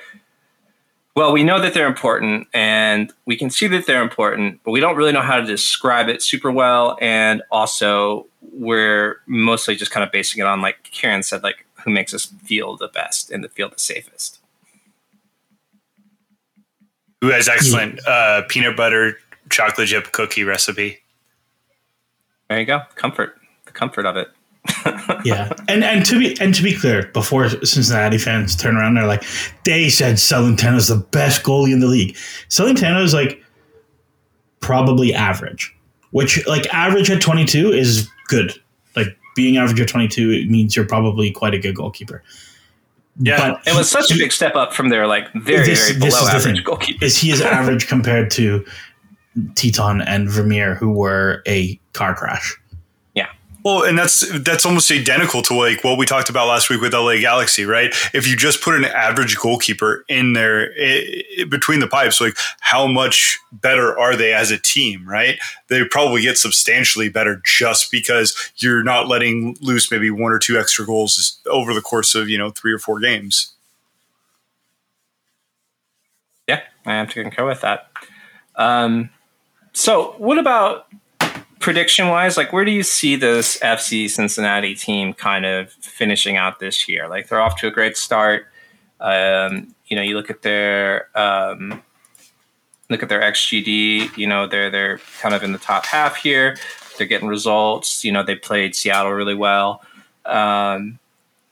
well, we know that they're important, and we can see that they're important, but we don't really know how to describe it super well, and also we're mostly just kind of basing it on like Kieran said, like who makes us feel the best and the feel the safest. Who has excellent uh, peanut butter chocolate chip cookie recipe? There you go, comfort, the comfort of it. Yeah, and and to be and to be clear, before Cincinnati fans turn around, they're like, they said Celentano is the best goalie in the league. Celentano is like probably average, which like average at twenty two is good. Like being average at twenty two, it means you're probably quite a good goalkeeper. Yeah, but It was such a big step up from their like very This- very this below average goalkeeper. is he is average compared to Tytoń and Vermeer, who were a car crash. Well, and that's that's almost identical to like what we talked about last week with LA Galaxy, right? If you just put an average goalkeeper in there i i between the pipes, like how much better are they as a team, right? They probably get substantially better just because you're not letting loose maybe one or two extra goals over the course of you know three or four games. Yeah, I have to concur with that. Um, so, what about prediction wise? Like, where do you see this FC Cincinnati team kind of finishing out this year? Like, they're off to a great start. Um, you know, you look at their um, look at their xGD. You know, they're they're kind of in the top half here. They're getting results. You know, they played Seattle really well. Um,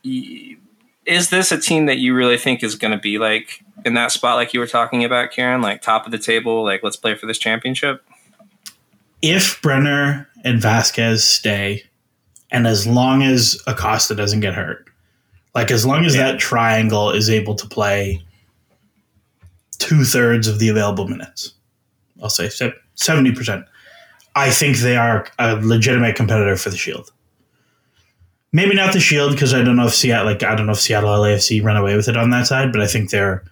is this a team that you really think is going to be like in that spot, like you were talking about, Kieran, like top of the table, like let's play for this championship? If Brenner and Vazquez stay, and as long as Acosta doesn't get hurt, like as long as that triangle is able to play two thirds of the available minutes, I'll say seventy percent. I think they are a legitimate competitor for the Shield. Maybe not the Shield because I don't know if Seattle, like I don't know if Seattle LAFC run away with it on that side, but I think they're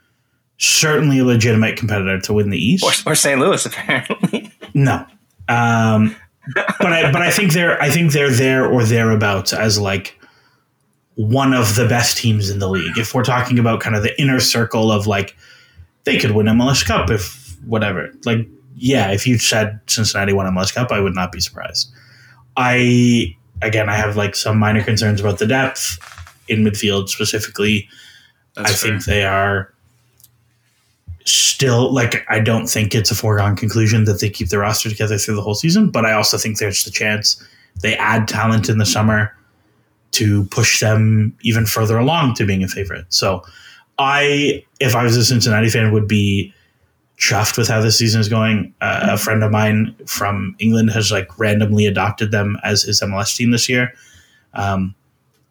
certainly a legitimate competitor to win the East. Or, or St. Louis, apparently. No. Um, but I but I think they're I think they're there or thereabouts as like one of the best teams in the league. If we're talking about kind of the inner circle of like they could win a MLS Cup if whatever. Like yeah, if you said Cincinnati won a MLS Cup, I would not be surprised. I again I have like some minor concerns about the depth in midfield specifically. That's I think they are still like I don't think it's a foregone conclusion that they keep the roster together through the whole season, but I also think there's the chance they add talent in the summer to push them even further along to being a favorite. So I, if I was a Cincinnati fan, would be chuffed with how this season is going. Uh, a friend of mine from England has like randomly adopted them as his MLS team this year. Um,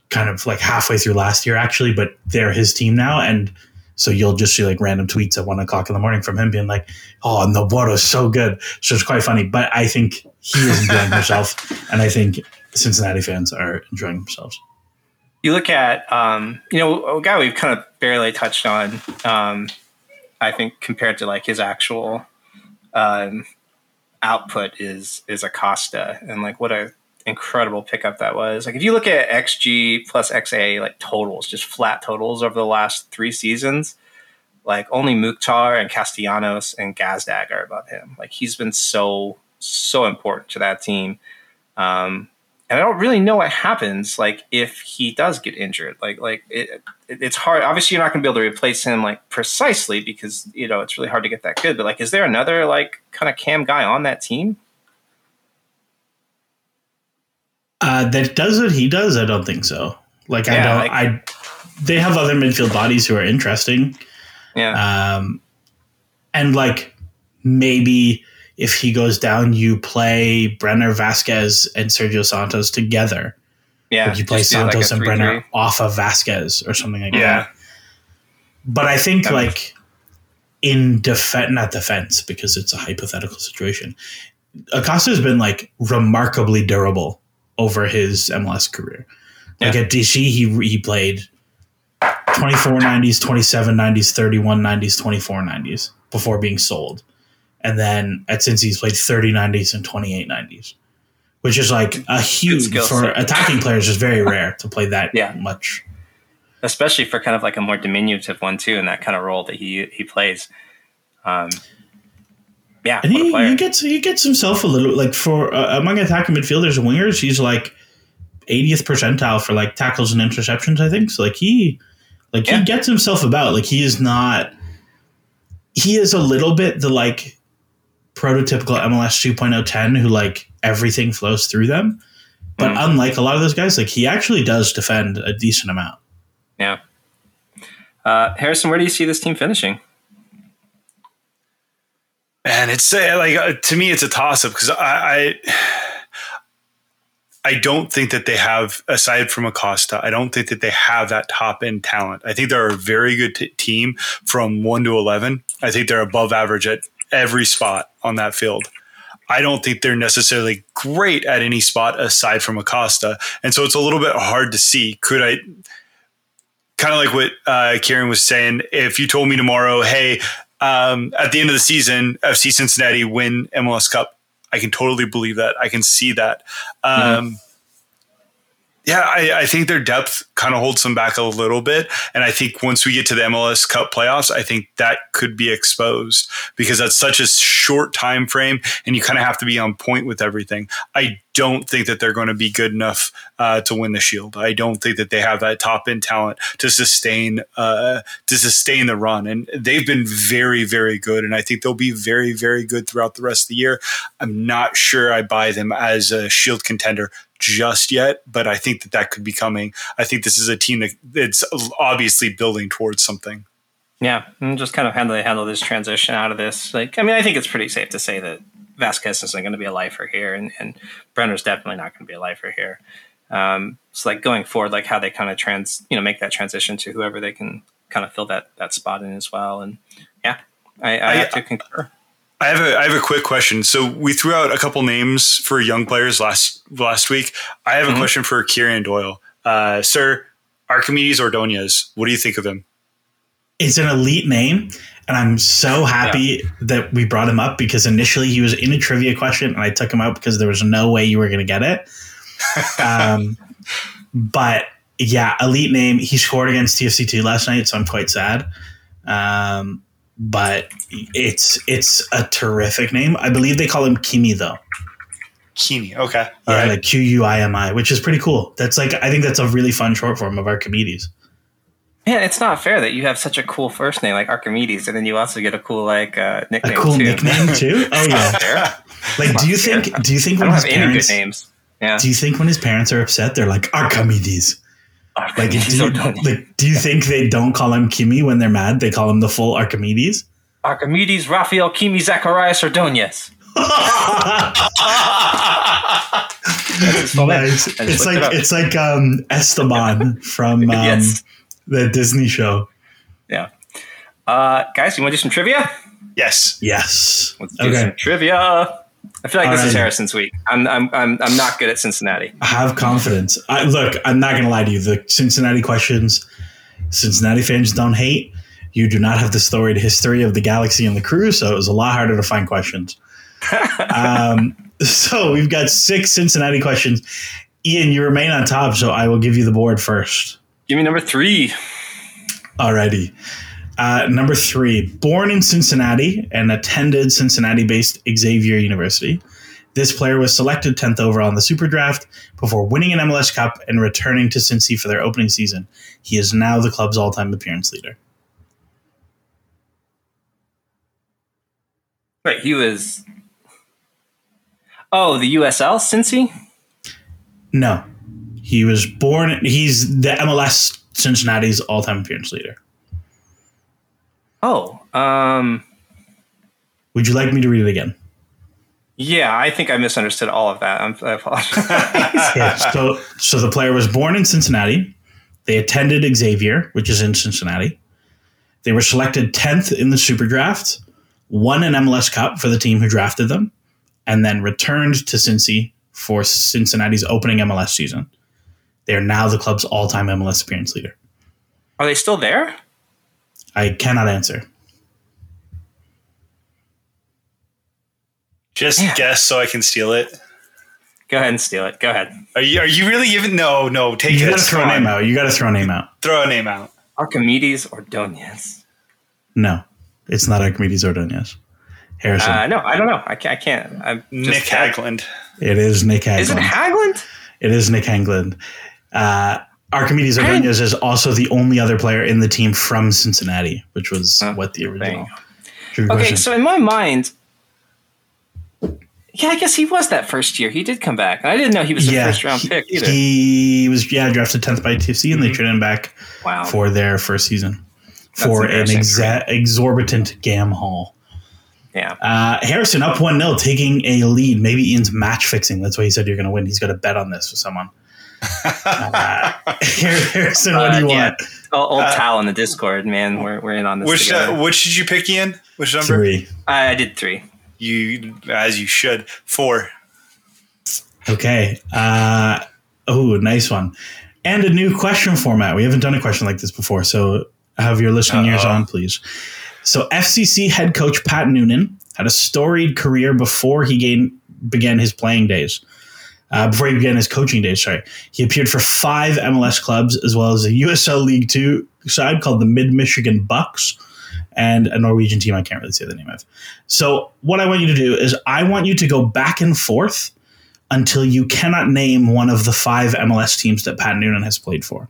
kind of like halfway through last year, actually, but they're his team now. And so you'll just see like random tweets at one o'clock in the morning from him being like, "Oh, Nwobodo's so good." So it's quite funny. But I think he is enjoying himself, and I think Cincinnati fans are enjoying themselves. You look at, um, you know, a guy we've kind of barely touched on. Um, I think compared to like his actual um, output is is Acosta, and like what a incredible pickup that was. Like if you look at XG plus XA like totals, just flat totals over the last three seasons, like only Mukhtar and Castellanos and Gazdag are above him. Like he's been so so important to that team. Um, and I don't really know what happens like if he does get injured. Like like it, it it's hard. Obviously, you're not going to be able to replace him like precisely because you know it's really hard to get that good. But like, is there another like kind of cam guy on that team? Uh, that does what he does. I don't think so. Like I don't. like- I they have other midfield bodies who are interesting. Yeah, Um, and like maybe if he goes down, you play Brenner, Vazquez, and Sergio Santos together. yeah. Like you play do, like, Santos and Brenner 3-3. off of Vazquez or something like Yeah. that. But I think That like in defense, not defense, because it's a hypothetical situation. Acosta has been like remarkably durable over his MLS career. Like Yeah. at DC, he he played 24 90s, 27 90s, 31 90s, 24 90s before being sold. And then at Cincy, he's played 30 90s and 28 90s, which is like a huge for set. attacking players is very rare to play that Yeah. much. especially for kind of like a more diminutive one too, in that kind of role that he he plays. Um, yeah, And he, he gets he gets himself a little like for uh, among attacking midfielders and wingers, he's like 80th percentile for like tackles and interceptions. I think so. Like he like Yeah. he gets himself about. Like he is not. He is a little bit the like prototypical MLS 2.010 who like everything flows through them. But Mm. unlike a lot of those guys, like he actually does defend a decent amount. yeah. Uh, Harrison, where do you see this team finishing? And it's uh, like uh, to me, it's a toss up because I, I I don't think that they have aside from Acosta. I don't think that they have that top end talent. I think they're a very good t- team from one to eleven. I think they're above average at every spot on that field. I don't think they're necessarily great at any spot aside from Acosta, and so it's a little bit hard to see. Could I? Kind of like what uh, Kieran was saying. If you told me tomorrow, hey, um, at the end of the season, FC Cincinnati win MLS Cup. I can totally believe that. I can see that. Um, Yeah, I, I think their depth kind of holds them back a little bit. And I think once we get to the MLS Cup playoffs, I think that could be exposed because that's such a short time frame and you kind of have to be on point with everything. I don't think that they're going to be good enough uh, to win the Shield. I don't think that they have that top end talent to sustain uh, to sustain the run. And they've been very, very good. And I think they'll be very, very good throughout the rest of the year. I'm not sure I buy them as a Shield contender just yet, but I think that that could be coming. I think this is a team that it's obviously building towards something. Yeah, and just kind of how they handle this transition out of this. Like, I mean, I think it's pretty safe to say that Vazquez isn't going to be a lifer here, and, and Brenner's definitely not going to be a lifer here. Um, it's like going forward, like how they kind of trans, you know, make that transition to whoever they can kind of fill that that spot in as well. And yeah, I, I, I- have to concur. I have a I have a quick question. So we threw out a couple names for young players last last week. I have a Mhm. question for Kieran Doyle, uh, sir. Archimedes Ordonez. What do you think of him? It's an elite name, and I'm so happy that we brought him up because initially he was in a trivia question, and I took him out because there was no way you were going to get it. um, but yeah, elite name. He scored against TFC2 last night, so I'm quite sad. Um, but it's it's a terrific name. I believe they call him Kimi though. Keeney. Okay. All Yeah, right. like Q U I M I, which is pretty cool. That's like I think that's a really fun short form of Archimedes. Man, it's not fair that you have such a cool first name like Archimedes, and then you also get a cool like uh, A nickname cool too. nickname too. Oh yeah. Like, do you think? Do you think I when don't his have any good parents? names. Yeah. Do you think when his parents are upset, they're like Archimedes? Like, do Archimedes you, like, do you think they don't call him Kimi when they're mad? They call him the full Archimedes. Archimedes Raphael Kimi Zacharias Ordonez. That's his. Nice. I It's looked it like it's like um, Esteban from um, Yes. the Disney show. Yeah. Uh, guys, you want to do some trivia? Yes. Yes. Let's do Okay. some trivia. I feel like this is Alrighty. Harrison's week. I'm, I'm, I'm, I'm not good at Cincinnati. I have confidence. I, look, I'm not going to lie to you. The Cincinnati questions, Cincinnati fans don't hate. You do not have the storied history of the galaxy and the crew, so it was a lot harder to find questions. Um, so we've got six Cincinnati questions. Ian, you remain on top, so I will give you the board first. Give me number three. Alrighty. Uh, number three, born in Cincinnati and attended Cincinnati based Xavier University. This player was selected 10th overall in the Super Draft before winning an MLS Cup and returning to Cincy for their opening season. He is now the club's all time appearance leader. Right, he was. Oh, the USL, Cincy? No, he was born, he's the MLS Cincinnati's all time appearance leader. Oh, um, Would you like me to read it again? yeah, I think I misunderstood all of that. I'm, I apologize. Yeah, so, so the player was born in Cincinnati. They attended Xavier, which is in Cincinnati. They were selected 10th in the Super Draft, won an MLS Cup for the team who drafted them, and then returned to Cincy for Cincinnati's opening MLS season. They are now the club's all time MLS appearance leader. Are they still there? I cannot answer. Just Yeah. guess so I can steal it. Go ahead and steal it. Go ahead. Are you, are you really even? No, no. Take You it. got to throw a name out. You got to throw a name out. Throw a name out. Archimedes Ordonez. No, it's not Archimedes Ordonez. Harrison. Uh, no, I don't know. I can't. I can't. I'm just Nick Hagglund. it is Nick Hagglund. Is it Hagglund? It is Nick Hagglund. Uh, Archimedes Ordonez is also the only other player in the team from Cincinnati, which was Oh, what the original. Okay, question- so in my mind, yeah, I guess he was that first year. He did come back. I didn't know he was a first round he, pick either. he was yeah drafted tenth by TFC, and they traded him back wow. for their first season for an exa- exorbitant gam haul. Yeah. Uh, Harrison up one 0 taking a lead. Maybe Ian's match fixing. That's why he said you're going to win. He's got a bet on this with someone. Uh, Harrison, what do you Uh, yeah. want? Old, old Tal in the Discord, man. We're, we're in on this Which uh, which did you pick, Ian? Which number? Three. I, I did three. You as you should. Four. Okay. Uh, oh, nice one. And a new question format. We haven't done a question like this before, so have your listening ears Uh-oh. on, please. So, FCC head coach Pat Noonan had a storied career before he gained, began his playing days. Uh, before he began his coaching days, sorry. He appeared for five MLS clubs as well as a USL League Two side called the Mid Michigan Bucks and a Norwegian team I can't really say the name of. So, what I want you to do is I want you to go back and forth until you cannot name one of the five MLS teams that Pat Noonan has played for.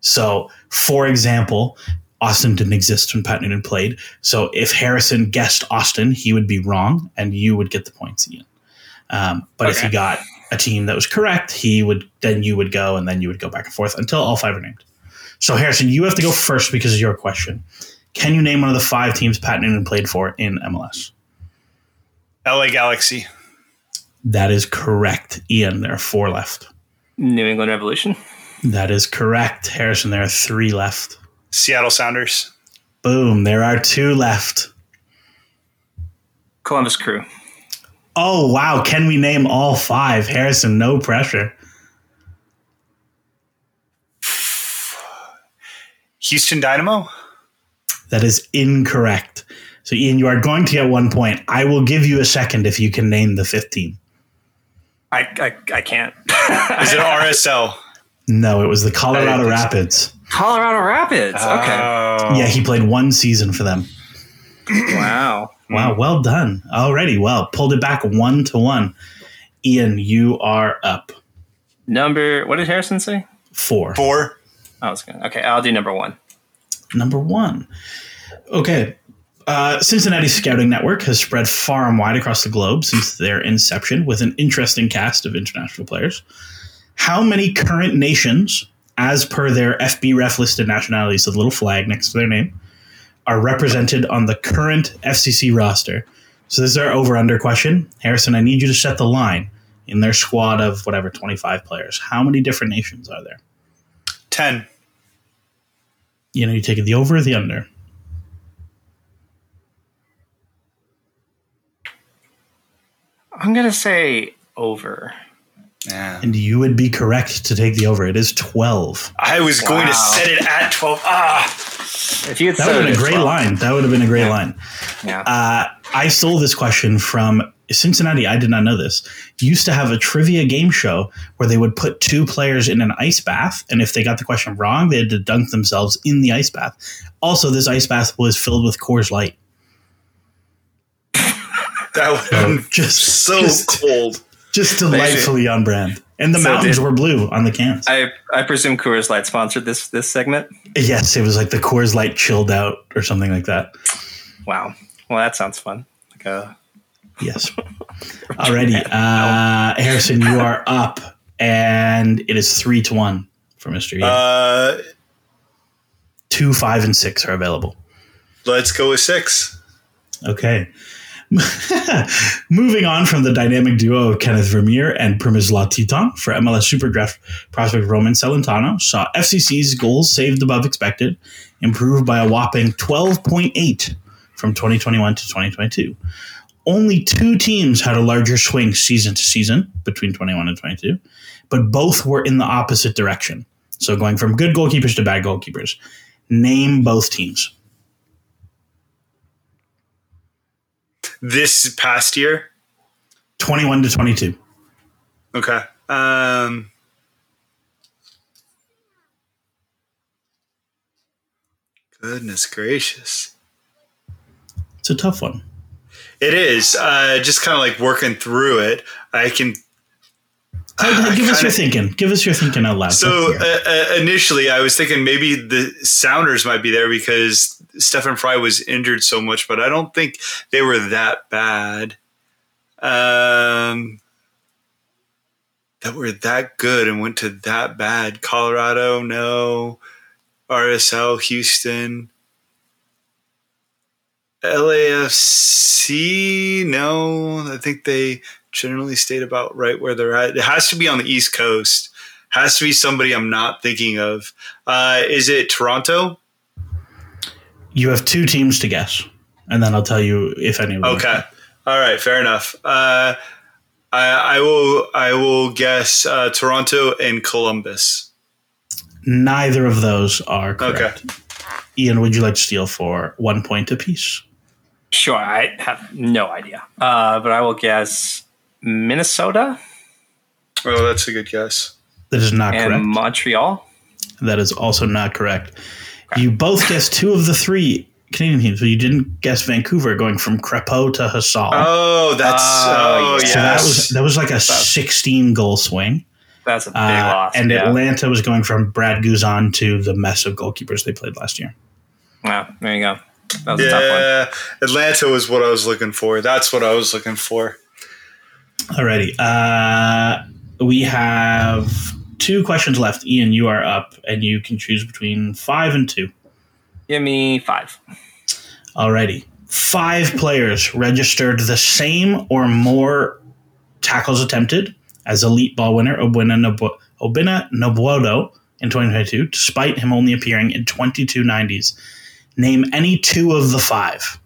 So, for example, Austin didn't exist when Pat Noonan played. So, if Harrison guessed Austin, he would be wrong and you would get the points, Ian. Um, but if he got a team that was correct, he would then you would go and then you would go back and forth until all five are named. So, Harrison, you have to go first because of your question. Can you name one of the five teams Pat Noonan played for in MLS? LA Galaxy. That is correct, Ian. There are four left. New England Revolution. That is correct, Harrison. There are three left. Seattle Sounders. Boom. There are two left. Columbus Crew. Oh, wow. Can we name all five? Harrison, no pressure. Houston Dynamo. That is incorrect. So, Ian, you are going to get one point. I will give you a second if you can name the 15. I, I, I can't. Is it RSL? No, it was the Colorado didn't so. Rapids. Colorado Rapids. Okay. Oh. Yeah, he played one season for them. wow. Wow, well done. Already, well, pulled it back one to one. Ian, you are up Number, what did Harrison say? four. Four. I was going to, okay, I'll do number one. number one. Okay. Uh, Cincinnati's scouting network has spread far and wide across the globe since their inception with an interesting cast of international players. How many current nations as per their FB ref listed nationalities, the little flag next to their name, are represented on the current FCC roster. So this is our over under question. Harrison, I need you to set the line in their squad of whatever, 25 players. How many different nations are there? 10. You know, you taking the over or the under? I'm gonna say over. Yeah. And you would be correct to take the over. It is 12. I was going to set it at 12. Ah. If you had That would have been a great well. line. That would have been a great line. Yeah. Uh, I stole this question from Cincinnati. I did not know this. Used to have a trivia game show where they would put two players in an ice bath, and if they got the question wrong, they had to dunk themselves in the ice bath. Also, this ice bath was filled with Coors Light. That would have been Just so just, cold. Just delightfully on brand. And the So mountains did- were blue on the cans. I I presume Coors Light sponsored this this segment. yes, it was like the Coors Light chilled out or something like that. Wow. Well, that sounds fun. Like a Yes. Alrighty. Uh, Harrison, you are up, and it is three to one for Mr. Ian. Uh, Two, five, and six are available. let's go with six. Okay. Moving on from the dynamic duo of Kenneth Vermeer and Przemysław Tytoń for MLS Super Draft prospect Roman Celentano saw FCC's goals saved above expected improve by a whopping 12.8 from 2021 to 2022. Only two teams had a larger swing season to season between 21 and 22, but both were in the opposite direction. So going from good goalkeepers to bad goalkeepers. Name both teams. This past year. 21 to 22. Okay. Um, goodness gracious. It's a tough one. It is. Uh, just kind of like working through it. I can. Uh, give us your thinking. Give us your thinking out loud. So Let's hear it. uh, uh, initially, I was thinking maybe the Sounders might be there because Stefan Frei was injured so much, but I don't think they were that bad. Um, that were that good and went to that bad. Colorado, no. RSL, Houston. LAFC, no. I think they generally stayed about right where they're at. It has to be on the East Coast. Has to be somebody I'm not thinking of. Uh, is it Toronto? you have two teams to guess, and then I'll tell you if any of them. are Okay. All right. Fair enough. Uh, I, I will. I will guess uh, Toronto and Columbus. Neither of those are correct. Ian, would you like to steal for one point apiece? Sure, I have no idea. Uh, but I will guess Minnesota Oh, that's a good guess. That is not and correct. Montreal. that is also not correct. You both guessed two of the three Canadian teams, but you didn't guess Vancouver going from Crepeau to Hasal. Oh, that's. Oh, oh, yeah. yes. so that was that was like a 16 goal swing. That's a big Uh, loss. and yeah. Atlanta was going from Brad Guzan to the mess of goalkeepers they played last year. Wow, there you go. That was a tough one. yeah, Atlanta was what I was looking for. That's what I was looking for. Alrighty. Uh, we have two questions left. Ian, you are up, and you can choose between five and two. Give me five. Alrighty. Five players registered the same or more tackles attempted as elite ball winner Obinna, Nobu- Obinna Nwobodo in 2022, despite him only appearing in 22 90s. Name any two of the five.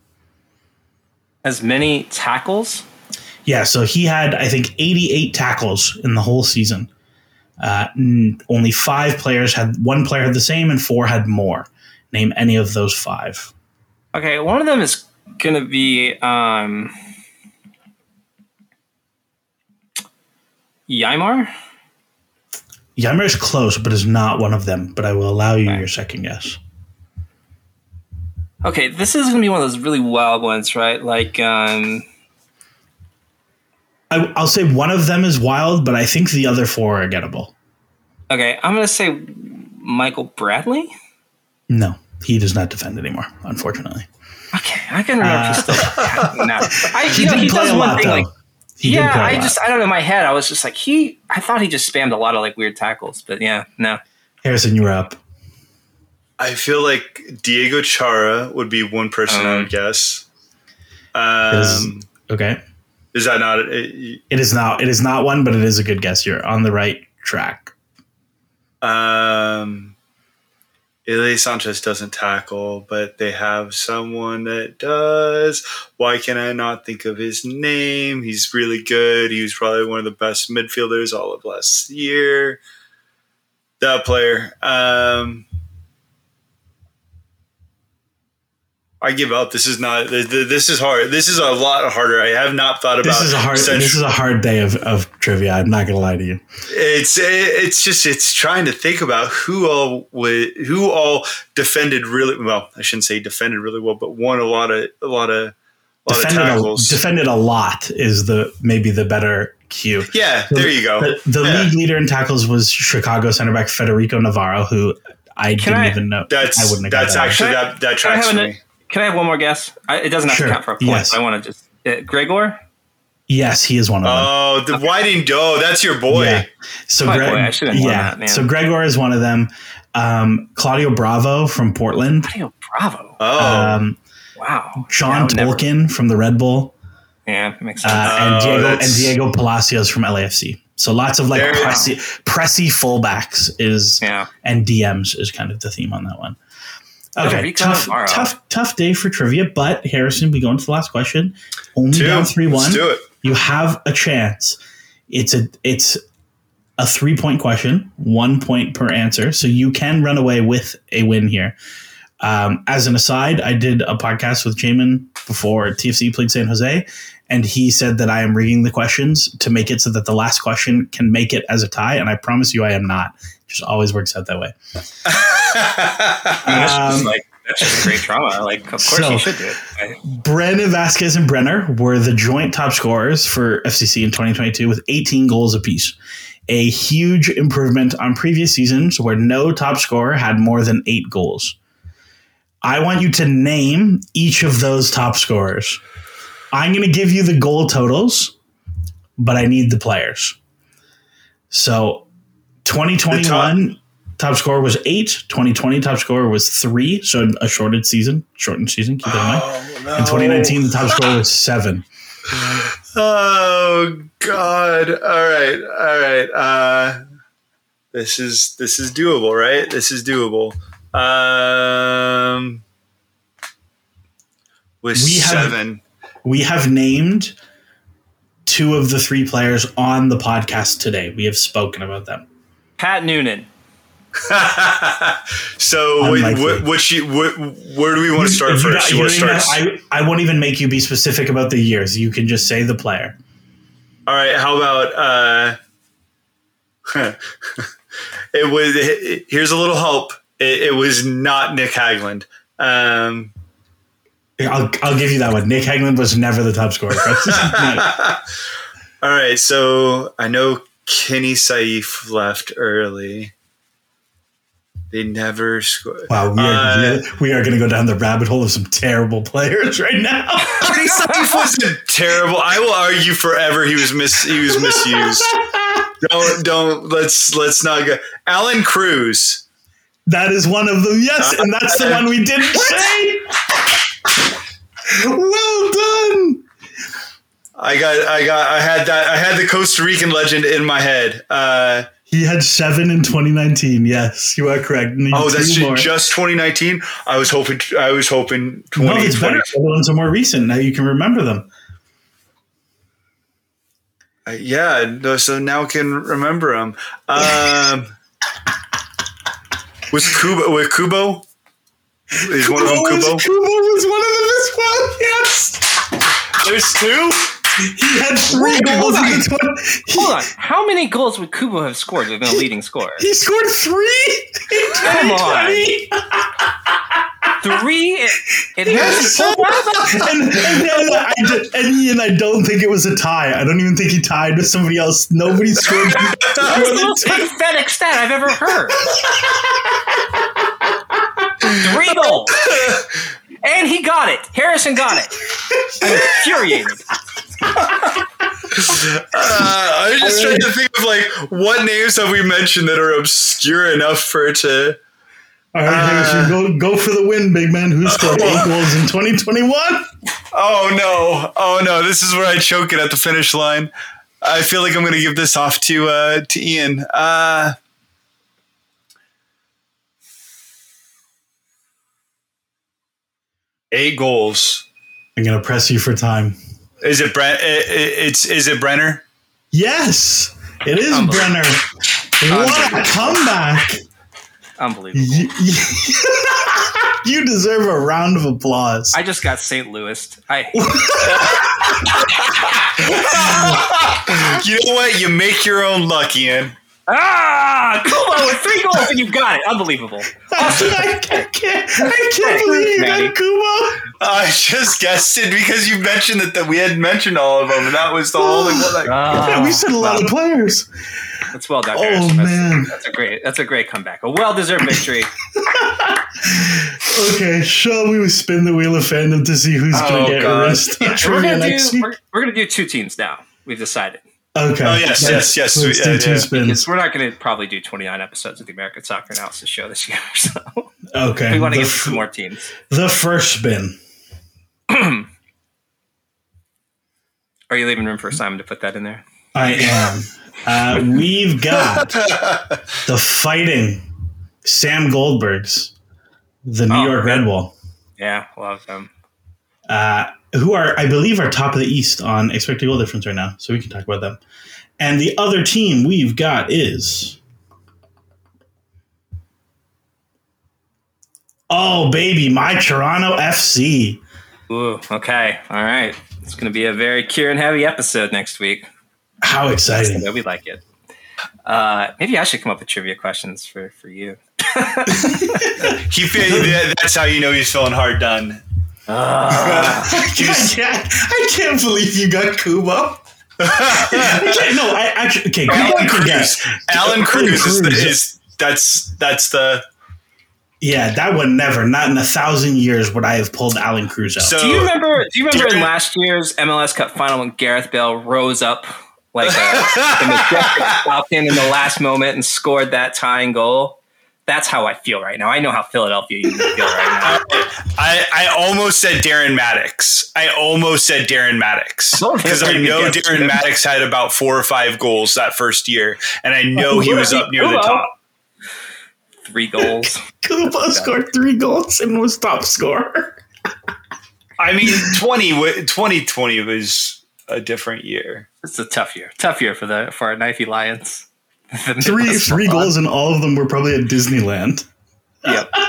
As many tackles. Yeah, so he had, I think, 88 tackles in the whole season. Uh, n- only five players had, one player had the same, and four had more. Name any of those five. Okay, one of them is going to be um, Yeimar. Yeimar is close, but is not one of them. But I will allow you Okay. your second guess. Okay, this is going to be one of those really wild ones, right? Like, um, I, I'll say one of them is wild, but I think the other four are gettable. okay, I'm going to say Michael Bradley. No, he does not defend anymore, unfortunately. Okay, I can remember. if he's still, no. I, He know, he does one lot, thing though. like He yeah, play a I lot. just I don't know. In my head, I was just like he. I thought he just spammed a lot of like weird tackles, but yeah, no. Harrison, you're up. I feel like Diego Chara would be one person I Um, would guess. Is- Um, Okay. Is that not? It, It is not. It is not one, but it is a good guess. You're on the right track. um, Ilie Sanchez doesn't tackle, but they have someone that does. Why can I not think of his name? He's really good. He was probably one of the best midfielders all of last year. That player. Um, I give up. This is not. th- th- This is hard. This is a lot harder. I have not thought about. This is a hard. central- This is a hard day of, of trivia. I'm not gonna lie to you. it's it's just it's trying to think about who all would who all defended really well. I shouldn't say defended really well, but won a lot of a lot of a lot of Defended a, tackles. defended a lot is the maybe the better cue. yeah, there you go. The, the Yeah. league leader in tackles was Chicago center back Federico Navarro, who I didn't I- even know. That's I wouldn't have that's that. actually Can that that Can I tracks have, for an, me. Can I have one more guess? I, it doesn't have Sure. to count for a point. Yes. I want to just uh, Gregor. Yes, he is one of them. Oh, the why didn't oh, that's your boy. Yeah. So My Greg, boy, I yeah. that, man. so Gregor is one of them. Um, Claudio Bravo from Portland. Claudio Bravo. Oh, Um, Wow. Yeah, I John would never- Tolkin from the Red Bull. Yeah, makes uh, and Oh, Diego and Diego Palacios from LAFC. So lots of like There- pressy, pressy fullbacks is yeah. and DMs is kind of the theme on that one. Okay, tough, Navarro. tough, tough day for trivia. But Harrison, we go into the last question. Only two. down three one. Let's do it. You have a chance. It's a it's a three point question, one point per answer, so you can run away with a win here. Um, as an aside, I did a podcast with Jamin before TFC played San Jose, and he said that I am rigging the questions to make it so that the last question can make it as a tie, and I promise you I am not. Just always works out that way. I that's just Um, like that's just great trauma. Like, of course so- you should do it. I, Brandon Vazquez and Brenner were the joint top scorers for FCC in 2022 with 18 goals apiece. A huge improvement on previous seasons where no top scorer had more than eight goals. I want you to name each of those top scorers. I'm going to give you the goal totals, but I need the players. So 2021 top score was eight. 2020 top score was three. So a shorted season, shortened season. Keep that in mind. Oh, no. In 2019, the top score was seven. Oh God! All right, all right. Uh, this is this is doable, right? This is doable. Um, with We have- seven. We have named two of the three players on the podcast today. We have spoken about them. Pat Noonan. so, wait, what, what she, what, where do we want to start You first? You you want to start? even- I, I won't even make you be specific about the years. You can just say the player. All right. How about uh, it was? Here's a little help. It, it was not Nick Hagglund. Um, I'll, I'll give you that one. Nick Hagglund was never the top scorer. No. all right. So I know Kenny Saief left early. They never scored. wow, we are, Uh, we are, going to go down the rabbit hole of some terrible players right now. Kenny Saief wasn't terrible. I will argue forever he was mis he was misused. Don't don't let's let's not go. Allan Cruz. That is one of them. Yes, and that's the one we didn't say. well done. I got I got I had that I had the Costa Rican legend in my head. Uh, He had seven in 2019. Yes, you are correct. Oh, that's just 2019. I was hoping I was hoping no, it's 2020. better. The ones are more recent. Now you can remember them. Uh, yeah, so now I can remember them. Um, was Kubo with Kubo? Is one of them Kubo? Kubo was one of them as well. Yes, There's two. He had three Wait, goals hold in on. the 20. He, Hold on. How many goals would Kubo have scored been a leading scorer? he scored three. in Come on. 2020. Three in Harrison and, and, and, I, and Ian, I don't think it was a tie. I don't even think he tied with somebody else. Nobody scored. That's the most pathetic stat I've ever heard. Three goals. And he got it. Harrison got it. I'm infuriated. I was just trying to think of like what names have we mentioned that are obscure enough for it to. All right, Harrison, go go for the win, big man. Who scored eight goals in 2021? Oh no! Oh no! This is where I choke it at the finish line. I feel like I'm going to give this off to uh, to Ian. Uh, eight goals. I'm gonna press you for time. Is it Brent? It's is it Brenner? Yes, it is Brenner. What a comeback! Unbelievable. You, you deserve a round of applause. I just got St. Louis. I You know what? You make your own luck, Ian. Ah Kubo with three goals and you got it. Unbelievable. I can't, I can't believe you got Kubo. I just guessed it because you mentioned that, that we hadn't mentioned all of them, and that was the only one. I, Yeah, we said a lot of players. That's well done. Oh, Harrison. That's, man. that's a great. That's a great comeback. A well deserved victory. Okay, shall we spin the wheel of fandom to see who's Oh, going to get arrested? erased on we're gonna next do. week? We're, we're gonna do two teams now. We've decided Okay. Oh, yes, let's- yes, yes, Let's yeah, do two yeah. spins. because we're not gonna probably do 29 episodes of the American Soccer Analysis Show this year. So Okay. we want to the, get f- some more teams. the first spin. Are you leaving room for Simon to put that in there? I am. Uh, we've got the fighting Sam Goldbergs, the New Oh, York. Red Bull, Yeah, love them. uh, who are, I believe, are top of the East on expected goal difference right now. So we can talk about them. And the other team we've got is. Oh, baby, my Toronto FC. Ooh, okay, all right. It's gonna be a very Kieran heavy episode next week. How exciting. Yeah, we like it. Uh, maybe I should come up with trivia questions for for you. he that's how you know he's feeling hard done. Ah. I can't, I can't believe you got Kubo. I can't, no, I actually okay. Allan can Cruz. guess. Allan Cruz is, the, is that's that's the Yeah, that would never, not in a thousand years, would I have pulled Allan Cruz out. so. Do you remember? Do you remember in last year's MLS Cup final when Gareth Bale rose up like a, a majestic falcon in the last moment and scored that tying goal? That's how I feel right now. I know how Philadelphia you feel right now. I, I almost said Darren Mattocks. I almost said Darren Mattocks because I pretty know good guess. Darren Mattocks had about four or five goals that first year, and I know he was up near the top. Three goals. Kubo scored three goals and was top scorer. I mean, 20, 2020 was a different year. It's a tough year. Tough year for the for our knifey Lions. The Three, three goals, and all of them were probably at Disneyland. Yep.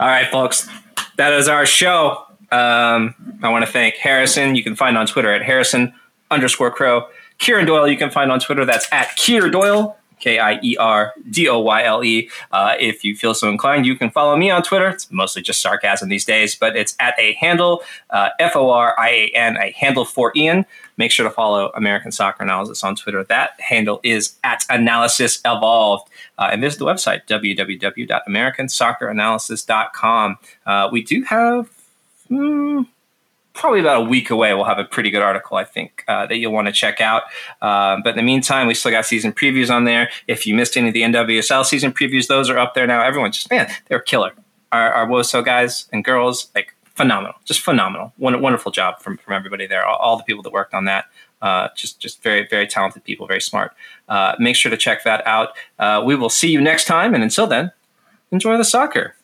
All right, folks. That is our show. Um, I want to thank Harrison. You can find on Twitter at Harrison underscore Crow. Kieran Doyle, you can find on Twitter. That's at Kier Doyle, K I E R D O Y L E. Uh, If you feel so inclined, you can follow me on Twitter. It's mostly just sarcasm these days, but it's at a handle, uh, F O R I A N, a handle for Ian. Make sure to follow American Soccer Analysis on Twitter. That handle is at Analysis Evolved. Uh, and visit the website, www.americansocceranalysis.com. Uh, we do have hmm, probably about a week away. We'll have a pretty good article, I think, uh, that you'll want to check out. Um, but in the meantime, we still got season previews on there. If you missed any of the NWSL season previews, those are up there now. Everyone just, man, they're killer. Our, our WOSO guys and girls, like, phenomenal, just phenomenal. Won- wonderful job from, from everybody there, all, all the people that worked on that. Uh, just, just very, very talented people, very smart. Uh, make sure to check that out. Uh, we will see you next time. And until then, enjoy the soccer.